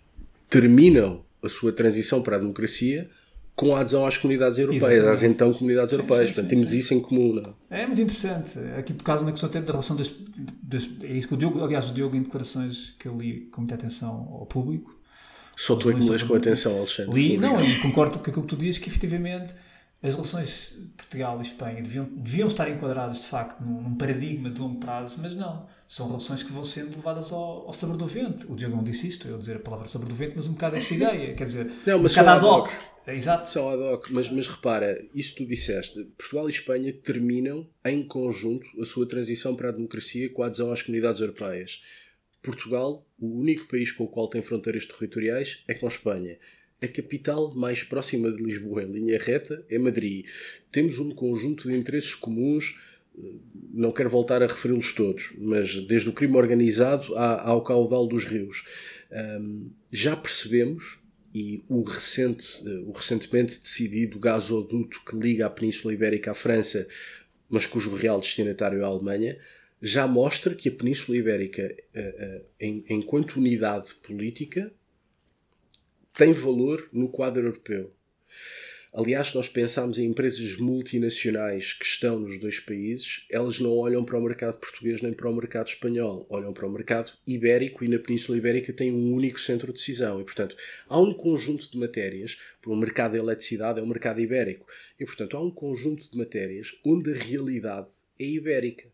terminam a sua transição para a democracia com a adesão às comunidades europeias, Exatamente. às então comunidades sim, europeias. Sim, sim, Portanto, temos isso em comum. Não? É? é muito interessante. Aqui, por causa da questão da relação das, das. É isso que o Diogo, aliás, o Diogo, em declarações que eu li com muita atenção ao público. Só tu é que lês com atenção, Alexandre. Li, não, e concordo com aquilo que tu dizes, que efetivamente as relações de Portugal e Espanha deviam, deviam estar enquadradas de facto num, num, paradigma de longo prazo, mas não. São relações que vão sendo levadas ao, ao sabor do vento. O Diogo não disse isto, eu dizer a palavra sabor do vento, mas um bocado esta ideia. Quer dizer, não, mas um bocado ad hoc. Exato. São ad hoc. Mas, mas repara, isso tu disseste. Portugal e Espanha terminam em conjunto a sua transição para a democracia com a adesão às comunidades europeias. Portugal, o único país com o qual tem fronteiras territoriais, é com Espanha. A capital mais próxima de Lisboa, em linha reta, é Madrid. Temos um conjunto de interesses comuns, não quero voltar a referi-los todos, mas desde o crime organizado ao caudal dos rios. Já percebemos, e o, recente, o recentemente decidido gasoduto que liga a Península Ibérica à França, mas cujo real destinatário é a Alemanha, já mostra que a Península Ibérica, enquanto unidade política, tem valor no quadro europeu. Aliás, nós pensarmos em empresas multinacionais que estão nos dois países, elas não olham para o mercado português nem para o mercado espanhol, olham para o mercado ibérico e na Península Ibérica tem um único centro de decisão. E, portanto, há um conjunto de matérias, por o mercado da eletricidade é o mercado ibérico, e, portanto, há um conjunto de matérias onde a realidade é ibérica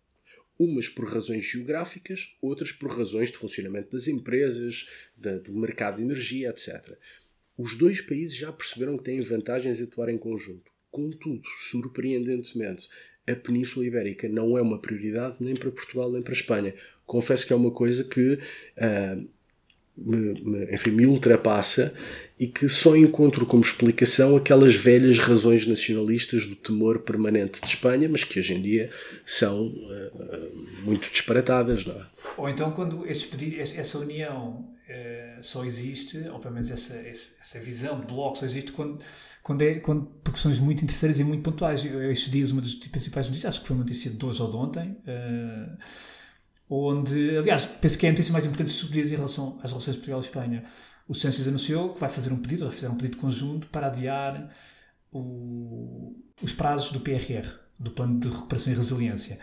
umas por razões geográficas, outras por razões de funcionamento das empresas, da, do mercado de energia, etc. Os dois países já perceberam que têm vantagens em atuar em conjunto. Contudo, surpreendentemente, a Península Ibérica não é uma prioridade nem para Portugal nem para Espanha. Confesso que é uma coisa que uh, me, me, enfim, me ultrapassa e que só encontro como explicação aquelas velhas razões nacionalistas do temor permanente de Espanha, mas que hoje em dia são uh, muito disparatadas. Não é? Ou então, quando este essa união uh, só existe, ou pelo menos essa, essa visão de bloco só existe quando, quando é quando, por questões muito interesseiras e muito pontuais. Eu, estes dias, uma das principais notícias, acho que foi uma notícia de hoje ou de ontem. Uh, onde, aliás, penso que é a notícia mais importante estes dias em relação às relações Portugal e Espanha. O Sánchez anunciou que vai fazer um pedido, vai fazer um pedido conjunto para adiar o, os prazos do PRR, do Plano de Recuperação e Resiliência.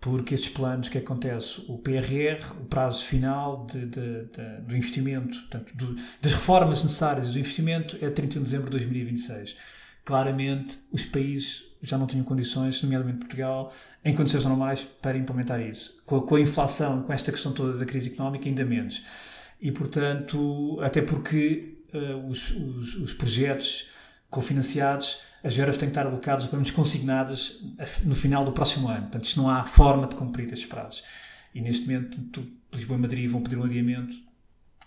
Porque estes planos, o que acontece? O PRR, o prazo final de, de, de, do investimento, portanto, do, das reformas necessárias do investimento é 31 de dezembro de 2026. Claramente, os países já não tinham condições, nomeadamente Portugal, em condições normais para implementar isso. Com a, com a inflação, com esta questão toda da crise económica, ainda menos. E, portanto, até porque uh, os, os, os, projetos cofinanciados, as verbas têm que estar alocadas, pelo menos consignadas, no final do próximo ano. Portanto, isto não há forma de cumprir estes prazos. E, neste momento, Lisboa e Madrid vão pedir um adiamento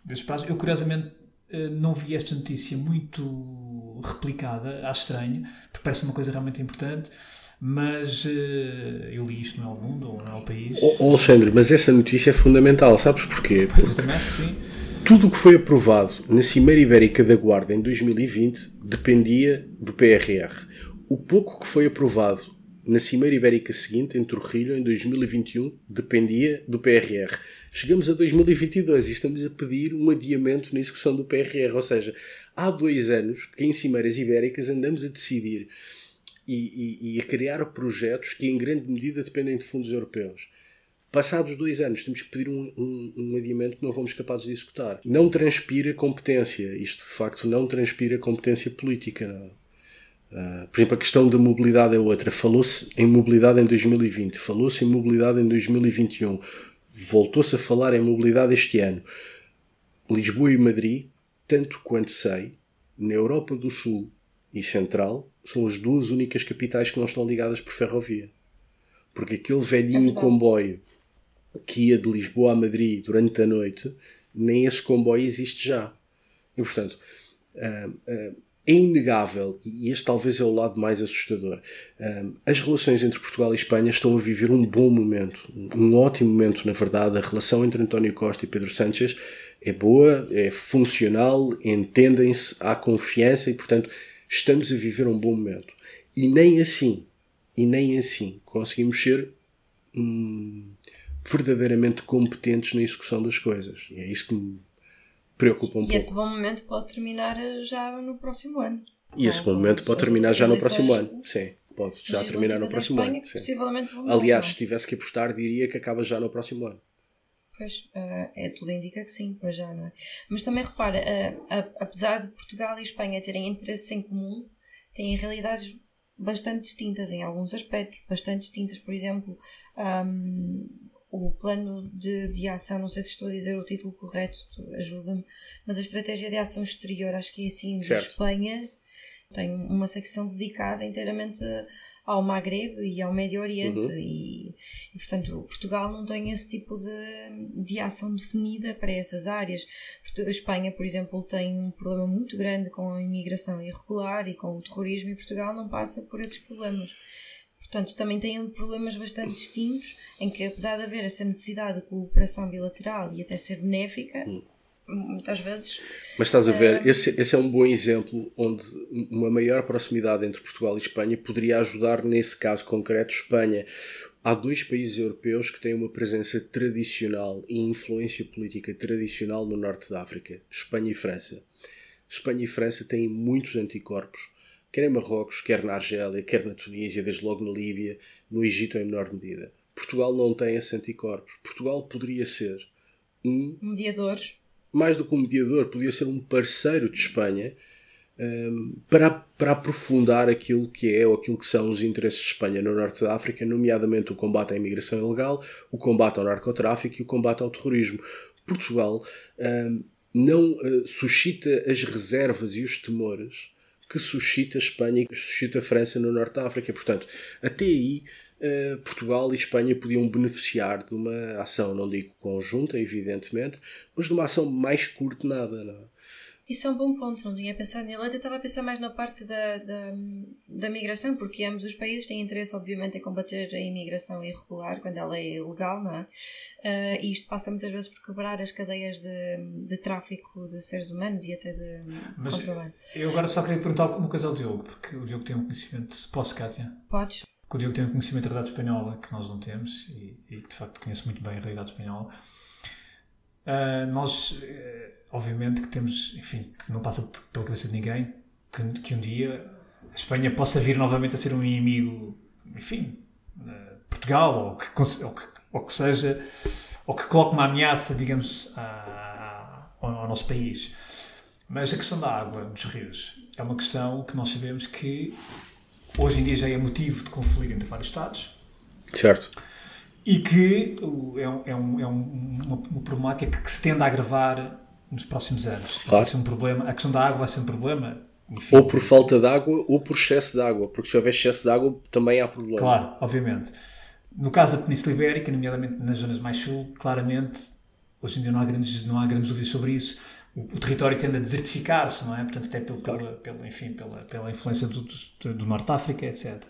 destes prazos. Eu, curiosamente, uh, não vi esta notícia muito replicada, acho estranho, porque parece uma coisa realmente importante mas uh, eu li isto no El Mundo ou no El País. Oh, Alexandre, mas essa notícia é fundamental, sabes porquê? Porque também acho que sim. Tudo o que foi aprovado na Cimeira Ibérica da Guarda em 2020 dependia do PRR. O pouco que foi aprovado na Cimeira Ibérica seguinte, em Trujillo, em 2021, dependia do PRR. Chegamos a 2022 e estamos a pedir um adiamento na execução do PRR. Ou seja, há dois anos que em Cimeiras Ibéricas andamos a decidir e, e, e, a criar projetos que em grande medida dependem de fundos europeus. Passados dois anos, temos que pedir um, um, um adiamento que não fomos capazes de executar. Não transpira competência. Isto, de facto, não transpira competência política. Uh, por exemplo, a questão da mobilidade é outra. Falou-se em mobilidade em 2020, falou-se em mobilidade em 2021, voltou-se a falar em mobilidade este ano. Lisboa e Madrid, tanto quanto sei, na Europa do Sul e Central, são as duas únicas capitais que não estão ligadas por ferrovia. Porque aquele velhinho é comboio que ia de Lisboa a Madrid durante a noite, nem esse comboio existe já. E, portanto, uh, uh, é inegável, e este talvez é o lado mais assustador, uh, as relações entre Portugal e Espanha estão a viver um bom momento, um ótimo momento, na verdade. A relação entre António Costa e Pedro Sánchez é boa, é funcional, entendem-se, há confiança e, portanto, estamos a viver um bom momento. E nem assim, e nem assim conseguimos ser hum, verdadeiramente competentes na execução das coisas. E é isso que me preocupa um e pouco. E esse bom momento pode terminar já no próximo ano. E esse bom momento pode terminar já no próximo ano. Sim, pode já terminar no próximo Espanha, ano. Possivelmente Aliás, se tivesse que apostar, diria que acaba já no próximo ano. Pois, uh, é, tudo indica que sim, pois já, não é? Mas também repara, uh, apesar de Portugal e Espanha terem interesses em comum, têm realidades bastante distintas em alguns aspectos, bastante distintas. Por exemplo, um, o plano de, de ação, não sei se estou a dizer o título correto, ajuda-me, mas a estratégia de ação exterior, acho que é assim, de Espanha, tem uma secção dedicada inteiramente ao Maghreb e ao Médio Oriente uhum. e, e, portanto Portugal não tem esse tipo de, de ação definida para essas áreas. A Espanha, por exemplo, tem um problema muito grande com a imigração irregular e com o terrorismo e Portugal não passa por esses problemas. Portanto, também têm problemas bastante distintos em que, apesar de haver essa necessidade de cooperação bilateral e até ser benéfica, uhum muitas vezes. Mas estás a ver, esse, esse é um bom exemplo onde uma maior proximidade entre Portugal e Espanha poderia ajudar, nesse caso concreto, Espanha. Há dois países europeus que têm uma presença tradicional e influência política tradicional no norte da África: Espanha e França. Espanha e França têm muitos anticorpos, quer em Marrocos, quer na Argélia, quer na Tunísia, desde logo na Líbia, no Egito em menor medida. Portugal não tem esses anticorpos. Portugal poderia ser um. Mediadores mais do que um mediador, podia ser um parceiro de Espanha um, para, para aprofundar aquilo que é ou aquilo que são os interesses de Espanha no norte da África, nomeadamente o combate à imigração ilegal, o combate ao narcotráfico e o combate ao terrorismo. Portugal um, não uh, suscita as reservas e os temores que suscita a Espanha e que suscita a França no norte da África. Portanto, até aí eh, Portugal e Espanha podiam beneficiar de uma ação, não digo conjunta, evidentemente, mas de uma ação mais coordenada. Não é? Isso é um bom ponto, não tinha pensado nele. Até estava a pensar mais na parte da, da, da migração, porque ambos os países têm interesse, obviamente, em combater a imigração irregular quando ela é ilegal, não é? Uh, e isto passa muitas vezes por quebrar as cadeias de, de tráfico de seres humanos e até de Mas Eu agora só queria perguntar uma coisa ao Diogo, porque o Diogo tem um conhecimento. Posso, Kátia? Podes. Que o Diogo tem um conhecimento da realidade espanhola que nós não temos e, e de facto conhece muito bem a realidade espanhola. Uh, nós, uh, obviamente, que temos, enfim, que não passa pela cabeça de ninguém que, que um dia a Espanha possa vir novamente a ser um inimigo, enfim, uh, Portugal ou que, ou que, ou que seja, ou que coloque uma ameaça, digamos, a, a, ao, nosso país. Mas a questão da água nos rios é uma questão que nós sabemos que hoje em dia já é motivo de conflito entre vários Estados. Certo. E que é, um, é, um, é uma, uma, problemática que se tende a agravar nos próximos anos. Claro. Vai ser um problema. A questão da água vai ser um problema. Enfim. Ou por falta de água ou por excesso de água, porque se houver excesso de água também há problema. Claro, obviamente. No caso da Península Ibérica, nomeadamente nas zonas mais sul, claramente, hoje em dia não há grandes, não há grandes dúvidas sobre isso o, o território tende a desertificar-se, não é? Portanto, até pelo, claro. pela, pela, enfim, pela, pela influência do, do, do Norte de África, etc.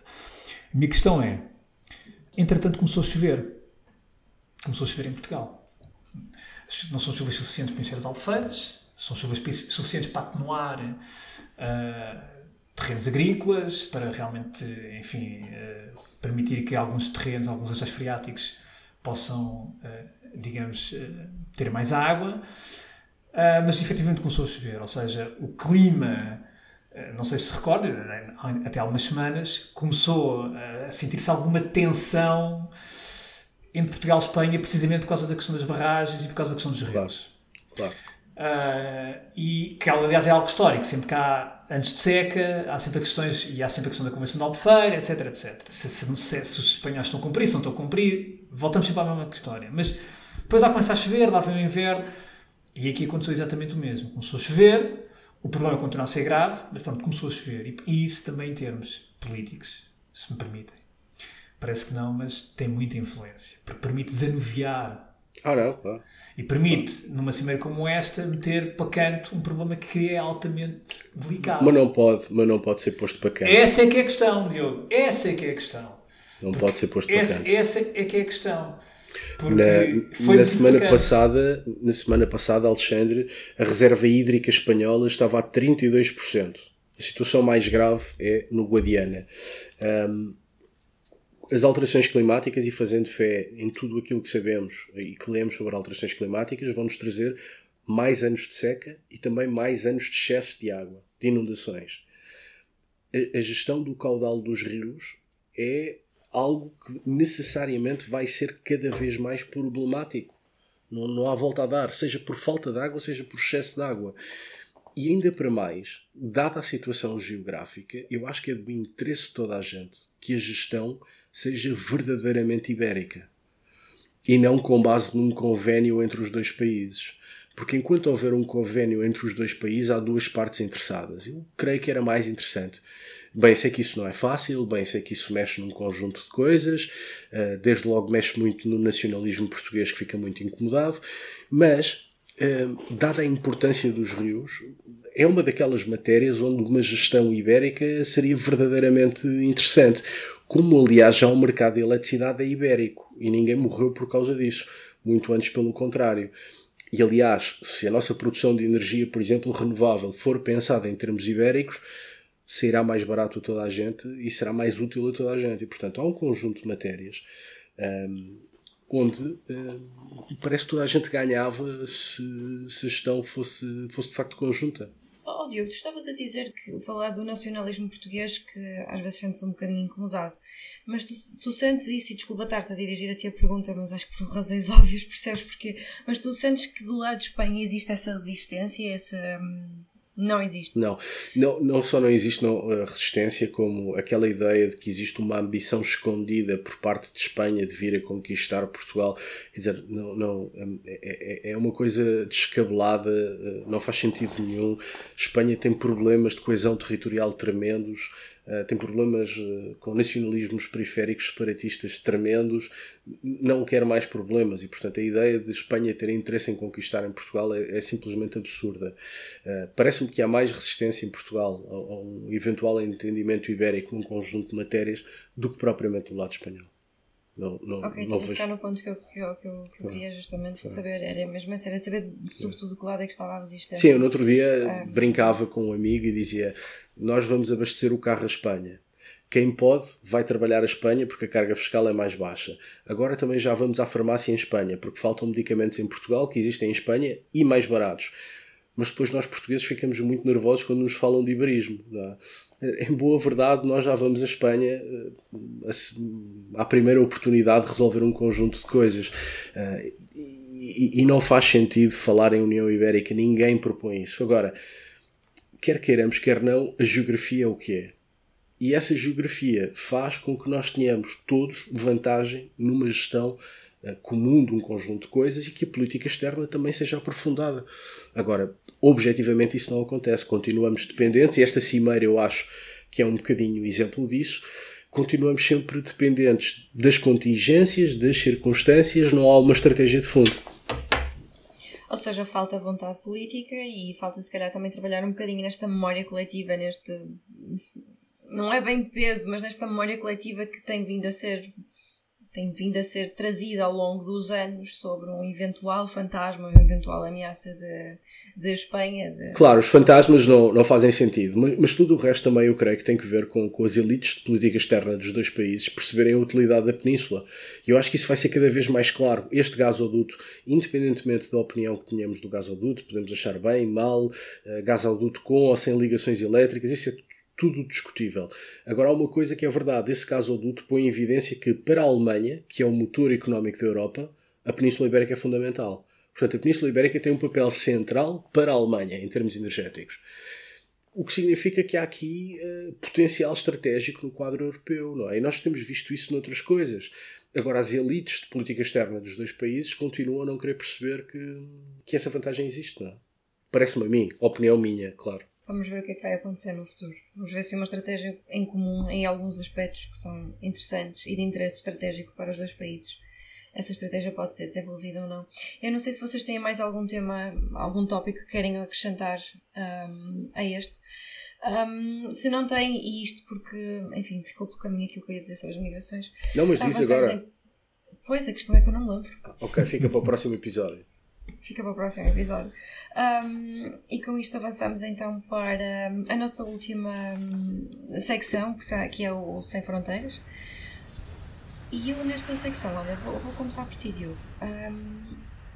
A minha questão é, entretanto começou a chover. Começou a chover em Portugal. Não são chuvas suficientes para encher as albufeiras, são chuvas suficientes para atenuar uh, terrenos agrícolas, para realmente, enfim, uh, permitir que alguns terrenos, alguns lençóis freáticos possam, uh, digamos, ter mais água. Uh, mas efetivamente começou a chover, ou seja, o clima, uh, não sei se se recorda, até há algumas semanas, começou a sentir-se alguma tensão entre Portugal e Espanha, precisamente por causa da questão das barragens e por causa da questão dos rios. Claro. Uh, e que, aliás, é algo histórico. Sempre que há antes de seca, há sempre questões, e há sempre a questão da Convenção de Albufeira, etc, etc. Se, se, se, se, os espanhóis estão a cumprir, se não estão a cumprir, voltamos sempre à mesma história. Mas depois lá começa a chover, lá vem o inverno, e aqui aconteceu exatamente o mesmo. Começou a chover, o problema continua a ser grave, mas pronto, começou a chover. E isso também em termos políticos, se me permitem. Parece que não, mas tem muita influência. Porque permite desanuviar. Ah, não, claro. E permite, numa cimeira como esta, meter para canto um problema que é altamente delicado. Mas não pode, mas não pode ser posto para canto. Essa é que é a questão, Diogo. Essa é que é a questão. Não Porque pode ser posto para essa, canto. Essa é que é a questão. Na, na semana passada, na semana passada, Alexandre, a reserva hídrica espanhola estava a 32%. A situação mais grave é no Guadiana. Um, as alterações climáticas e fazendo fé em tudo aquilo que sabemos e que lemos sobre alterações climáticas vão nos trazer mais anos de seca e também mais anos de excesso de água, de inundações. A, a gestão do caudal dos rios é algo que necessariamente vai ser cada vez mais problemático. Não, não há volta a dar, seja por falta de água, seja por excesso de água. E ainda para mais, dada a situação geográfica, eu acho que é do interesse de toda a gente que a gestão seja verdadeiramente ibérica e não com base num convênio entre os dois países. Porque enquanto houver um convênio entre os dois países, há duas partes interessadas. Eu creio que era mais interessante Bem, sei que isso não é fácil, bem, sei que isso mexe num conjunto de coisas, uh, desde logo mexe muito no nacionalismo português que fica muito incomodado, mas, uh, dada a importância dos rios, é uma daquelas matérias onde uma gestão ibérica seria verdadeiramente interessante. Como, aliás, já o mercado de eletricidade é ibérico e ninguém morreu por causa disso, muito antes pelo contrário. E aliás, se a nossa produção de energia, por exemplo, renovável, for pensada em termos ibéricos, sairá mais barato a toda a gente e será mais útil a toda a gente. E, portanto, há um conjunto de matérias um, onde um, parece que toda a gente ganhava se, se a gestão fosse, fosse de facto conjunta. Oh, Diogo, tu estavas a dizer que falar do nacionalismo português que às vezes sentes um bocadinho incomodado, mas tu, tu sentes isso, e desculpa estar-te a dirigir a ti a pergunta, mas acho que por razões óbvias percebes porquê, mas tu sentes que do lado de Espanha existe essa resistência, essa. Hum não existe. Não, não, não só não existe não, a resistência, como aquela ideia de que existe uma ambição escondida por parte de Espanha de vir a conquistar Portugal. Quer dizer, não, não, é, é, é uma coisa descabelada, eh, não faz sentido nenhum. Espanha tem problemas de coesão territorial tremendos. Uh, tem problemas uh, com nacionalismos periféricos separatistas tremendos, não quer mais problemas e, portanto, a ideia de Espanha ter interesse em conquistar em Portugal é, é simplesmente absurda. Uh, Parece-me que há mais resistência em Portugal a, um eventual entendimento ibérico num conjunto de matérias do que propriamente do lado espanhol. Não, não, ok, estás a tocar no ponto que eu, que eu, que eu, que eu queria justamente claro. saber, era mesmo essa, era saber de, sobretudo de que lado é que estava a resistência. Sim, eu no outro dia brincava com um amigo e dizia: Nós vamos abastecer o carro à Espanha. Quem pode vai trabalhar a Espanha porque a carga fiscal é mais baixa. Agora também já vamos à farmácia em Espanha porque faltam medicamentos em Portugal que existem em Espanha e mais baratos. Mas depois nós portugueses ficamos muito nervosos quando nos falam de iberismo. É? Em boa verdade, nós já vamos à Espanha eh, à primeira oportunidade de resolver um conjunto de coisas. Eh, e não faz sentido falar em União Ibérica, ninguém propõe isso. Agora, quer queiramos, quer não, a geografia é o que é e essa geografia faz com que nós tenhamos todos vantagem numa gestão uh, comum de um conjunto de coisas e que a política externa também seja aprofundada. Agora, objetivamente isso não acontece. Continuamos dependentes e esta cimeira eu acho que é um bocadinho exemplo disso. Continuamos sempre dependentes das contingências, das circunstâncias, não há uma estratégia de fundo. Ou seja, falta vontade política e falta se calhar também trabalhar um bocadinho nesta memória coletiva, neste não é bem peso, mas nesta memória coletiva que tem vindo a ser tem vindo a ser trazida ao longo dos anos sobre um eventual fantasma, uma eventual ameaça de Espanha. De... Claro, os fantasmas não, não fazem sentido, mas, mas, tudo o resto também eu creio que tem que ver com, com as elites de política externa dos dois países perceberem a utilidade da península. E eu acho que isso vai ser cada vez mais claro. Este gasoduto, independentemente da opinião que tenhamos do gasoduto, podemos achar bem, mal, uh, gasoduto com ou sem ligações elétricas, isso é tudo discutível. Agora, há uma coisa que é verdade: esse gasoduto põe em evidência que, para a Alemanha, que é o motor económico da Europa, a Península Ibérica é fundamental. Portanto, a Península Ibérica tem um papel central para a Alemanha, em termos energéticos. O que significa que há aqui uh, potencial estratégico no quadro europeu, não é? E nós temos visto isso noutras coisas. Agora, as elites de política externa dos dois países continuam a não querer perceber que, que essa vantagem existe, não é? Parece-me a mim, opinião minha, claro. Vamos ver o que é que vai acontecer no futuro. Vamos ver se uma estratégia em comum em alguns aspectos que são interessantes e de interesse estratégico para os dois países. Essa estratégia pode ser desenvolvida ou não. Eu não sei se vocês têm mais algum tema, algum tópico que querem acrescentar um, a este. Um, se não têm, e isto porque, enfim, ficou pelo caminho aquilo que eu ia dizer sobre as migrações. Não, mas diz agora. Em... Pois, a questão é que eu não me lembro. ok, fica para o próximo episódio fica para o próximo episódio. Um, e com isto avançamos então para a nossa última hum, secção, que é o Sem Fronteiras. E eu nesta secção, olha, vou, vou começar por ti, Diogo. Um,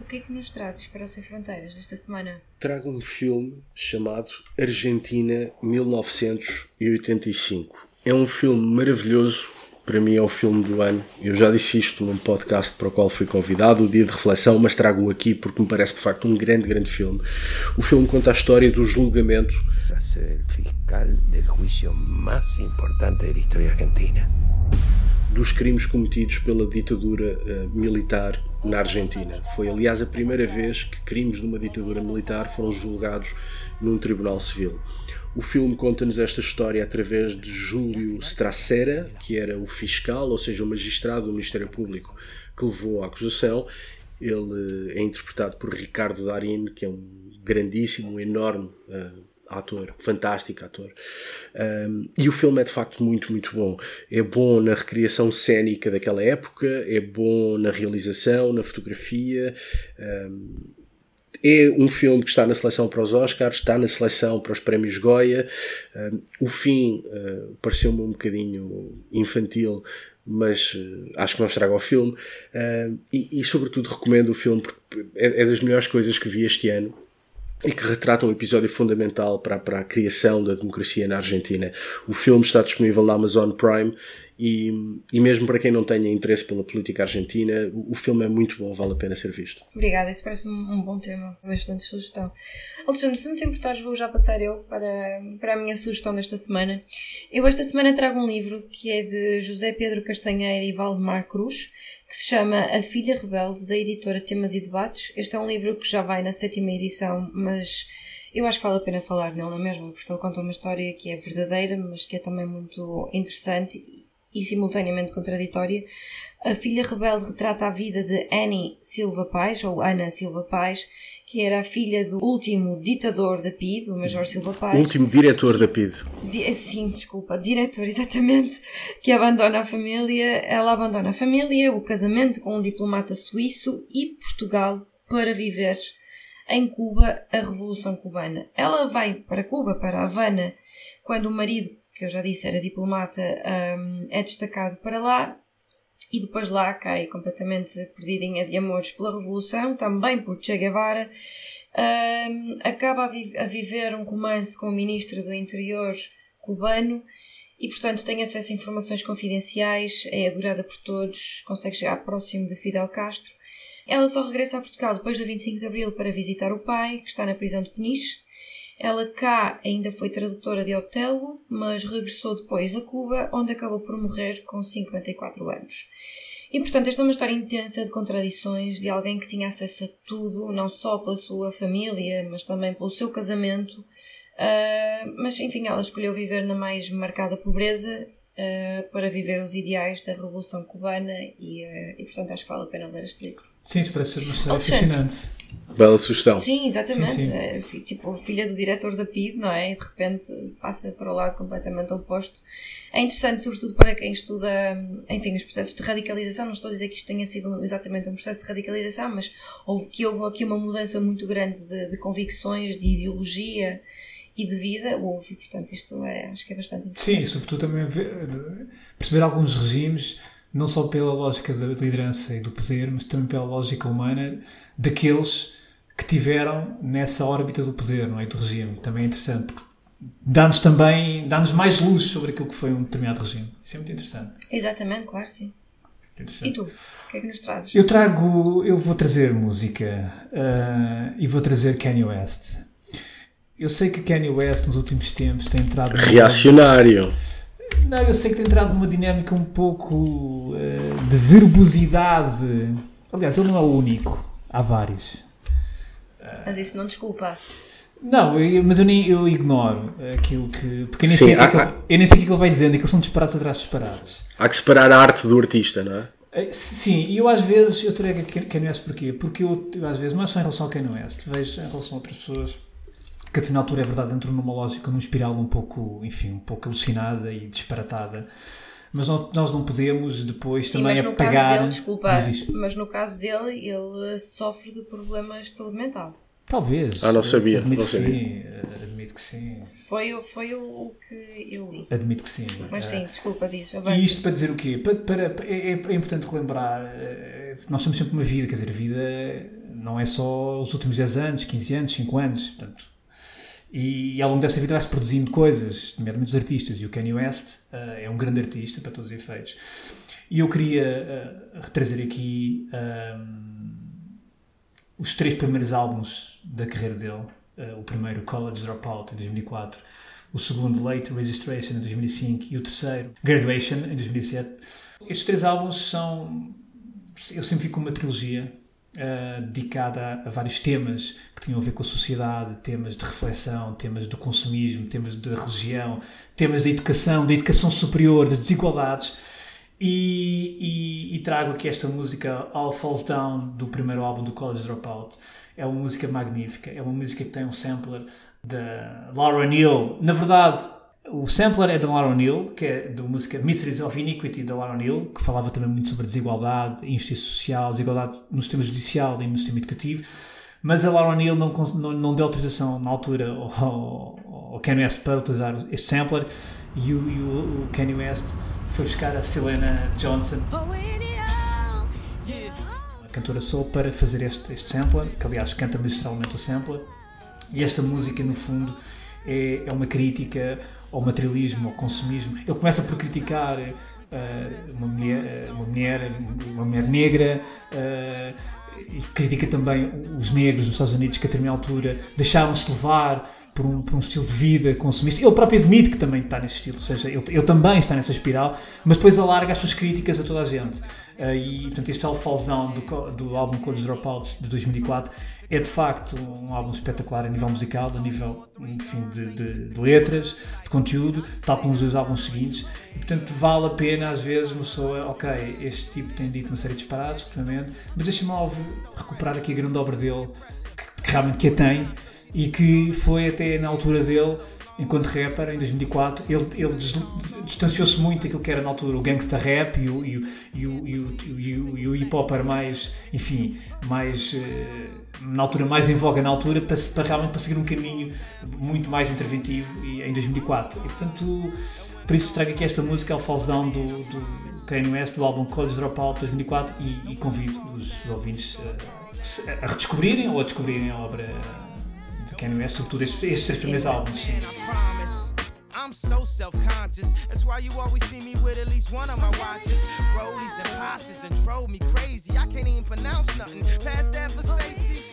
o que é que nos trazes para o Sem Fronteiras esta semana? Trago um filme chamado Argentina 1985. É um filme maravilhoso para mim é o filme do ano. Eu já disse isto num podcast para o qual fui convidado, o Dia de Reflexão, mas trago-o aqui porque me parece de facto um grande, grande filme. O filme conta a história do julgamento. A ser fiscal do juízo mais importante da história argentina. Dos crimes cometidos pela ditadura uh, militar na Argentina. Foi, aliás, a primeira vez que crimes de uma ditadura militar foram julgados num tribunal civil. O filme conta-nos esta história através de Júlio Stracera, que era o fiscal, ou seja, o magistrado do Ministério Público que levou a acusação. Ele é interpretado por Ricardo Darín, que é um grandíssimo, enorme uh, ator, fantástico ator. Um, e o filme é de facto muito, muito bom. É bom na recriação cênica daquela época, é bom na realização, na fotografia. Um, é um filme que está na seleção para os Oscars, está na seleção para os prémios Goya. Uh, o fim uh, pareceu-me um bocadinho infantil, mas uh, acho que não estraga o filme. E, e, sobretudo, recomendo o filme porque é, é, das melhores coisas que vi este ano e que retrata um episódio fundamental para, para a criação da democracia na Argentina. O filme está disponível na Amazon Prime e, e mesmo para quem não tenha interesse pela política argentina, o, o filme é muito bom, vale a pena ser visto. Obrigada, isso parece um, bom tema, uma excelente sugestão. Alexandre, se não te importares, vou já passar eu para, para a minha sugestão desta semana. Eu esta semana trago um livro que é de José Pedro Castanheira e Valdemar Cruz, que se chama A Filha Rebelde, da editora Temas e Debates. Este é um livro que já vai na sétima edição, mas eu acho que vale a pena falar nele, não é mesmo? Porque ele conta uma história que é verdadeira, mas que é também muito interessante e simultaneamente contraditória. A filha rebelde retrata a vida de Annie Silva Paz, ou Ana Silva Paz, que era a filha do último ditador da PID, o Major Silva Paz. Último diretor da PID. Di sim, desculpa, diretor, exatamente, que abandona a família. Ela abandona a família, o casamento com um diplomata suíço e Portugal para viver em Cuba a Revolução Cubana. Ela vai para Cuba, para Havana, quando o marido que eu já disse era diplomata, um, é destacado para lá e depois lá cai completamente perdidinha de amores pela Revolução, também por Che Guevara. Um, acaba a, vi a, viver um romance com o ministro do Interior cubano e, portanto, tem acesso a informações confidenciais, é adorada por todos, consegue chegar próximo de Fidel Castro. Ela só regressa a Portugal depois do 25 de Abril para visitar o pai, que está na prisão de Peniche. Ela cá ainda foi tradutora de Otelo, mas regressou depois a Cuba, onde acabou por morrer com 54 anos. E portanto, esta é uma história intensa de contradições de alguém que tinha acesso a tudo, não só pela sua família, mas também pelo seu casamento. Uh, mas enfim, ela escolheu viver na mais marcada pobreza uh, para viver os ideais da Revolução Cubana e, uh, e portanto acho que vale a pena ler este livro. Sim, isso parece ser uma história fascinante. Bela sugestão. Sim, exatamente. Sim, sim. É, tipo, filha do diretor da PID, não é? E de repente passa para o lado completamente oposto. É interessante, sobretudo para quem estuda, enfim, os processos de radicalização. Não estou a dizer que isto tenha sido exatamente um processo de radicalização, mas houve, que houve aqui uma mudança muito grande de, de convicções, de ideologia e de vida. Houve, e portanto, isto é, acho que é bastante interessante. Sim, sobretudo também perceber alguns regimes não só pela lógica da liderança e do poder, mas também pela lógica humana daqueles que tiveram nessa órbita do poder, não é? Do regime. Também é interessante, porque dá-nos também, dá-nos mais luz sobre aquilo que foi um determinado regime. Isso é muito interessante. Exatamente, claro, sim. E tu? O que é que nos trazes? Eu trago, eu vou trazer música uh, e vou trazer Kanye West. Eu sei que Kanye West nos últimos tempos tem entrado. Reacionário! Não, eu sei que tem entrado numa dinâmica um pouco uh, de verbosidade. Aliás, ele não é o único. Há vários. Mas isso não desculpa. Não, eu, mas eu, nem, eu ignoro aquilo que. Porque eu nem, Sim, sei, há, que, há, eu nem sei o que ele vai dizendo, aquilo são disparados atrás de disparados. Há que separar a arte do artista, não é? Eh, sim, e eu às vezes eu trago Kanye West porquê? Porque eu, eu, às vezes, não é só em relação ao Kanye West, vejo em relação a outras pessoas que a determinada altura é verdade entram numa lógica, numa espiral um pouco, enfim, um pouco alucinada e disparatada. Mas não, nós não podemos depois Sim, também mas no apagar... caso dele, desculpa, mas no caso dele, ele sofre de problemas de saúde mental. Talvez. Ah, não sabia. Admito não que sabia. sim. Admito que sim. Foi, foi o que eu li. Admito que sim. Mas sim, desculpa, diz. E isto para dizer o quê? Para, para, é, é importante relembrar, eh, nós temos sempre uma vida, quer dizer, a vida não é só os últimos 10 anos, 15 anos, 5 anos, portanto, e ao longo dessa vida vai-se produzindo coisas, nomeadamente os artistas, e o Kanye West uh, é um grande artista para todos os efeitos. E eu queria uh, trazer aqui um, os três primeiros álbuns da carreira dele. Uh, o primeiro, College Dropout, em 2004. O segundo, Late Registration, em 2005. E o terceiro, Graduation, em 2007. Estes três álbuns são... Eu sempre fico com uma trilogia uh, dedicada a, vários temas que tinham a ver com a sociedade, temas de reflexão, temas do consumismo, temas da religião, temas da educação, da educação superior, das desigualdades. E, e, e, trago aqui esta música All Falls Down do primeiro álbum do College Dropout. É uma música magnífica, é uma música que tem um sampler da Laura Neal. Na verdade, o sampler é da Laura O'Neill, que é da música Mysteries of Iniquity da Laura O'Neill, que falava também muito sobre desigualdade, injustiça social, desigualdade no sistema judicial e no sistema educativo. Mas a Laura O'Neill não, não, não deu autorização na altura ao, ao Kanye West para utilizar este sampler e o, e o, o Kanye West foi buscar a Selena Johnson, a cantora soul, para fazer este, este sampler, que aliás canta magistralmente o sampler. E esta música, no fundo, é, é uma crítica ao materialismo, ao consumismo. Ele começa por criticar uh, uma, mulher, uma, mulher, uma mulher negra uh, e critica também os negros nos Estados Unidos que a determinada altura deixaram-se levar por um, por um, estilo de vida consumista. Ele próprio admite que também está nesse estilo, ou seja, ele, ele também está nessa espiral, mas depois alarga as suas críticas a toda a gente. Uh, e, portanto, este All Falls Down do, do álbum College Dropouts de 2004 é de facto um álbum espetacular a nível musical, a nível enfim, de, de, de letras, de conteúdo, tal como os dois álbuns seguintes. E, portanto, vale a pena às vezes uma pessoa, ok, este tipo tem dito uma série de disparados, ultimamente, mas deixa-me recuperar aqui a grande obra dele, que, que realmente que a tem e que foi até na altura dele enquanto rapper, em 2004, ele, ele distanciou-se muito daquilo que era na altura o gangsta rap e o, e o, e o, e o, e o hip hop era mais, enfim, mais, eh, na altura, mais em voga na altura, para, para realmente para seguir um caminho muito mais interventivo e, em 2004. E portanto, por isso trago aqui esta música, é o Falls Down do, do Kanye West, do álbum College Dropout de 2004 e, e convido os ouvintes a, a redescobrirem ou a descobrirem a obra Kanye West, sobretudo estes, estes primeiros álbuns. I'm so self-conscious. That's why you always see me with at least one of my watches. Rollies and that drove me crazy. I can't even pronounce nothing past that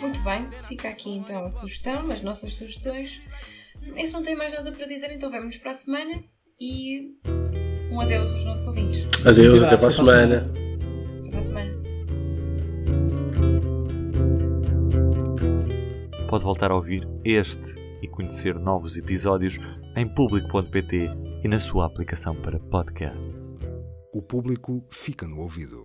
Muito bem, fica aqui então a sugestão, as nossas sugestões. Esse não tem mais nada para dizer, então vemos para a semana e um adeus aos nossos ouvintes. Adeus, até para a semana. Até para a semana. pode voltar a ouvir este e conhecer novos episódios em público.pt e na sua aplicação para podcasts. O público fica no ouvido.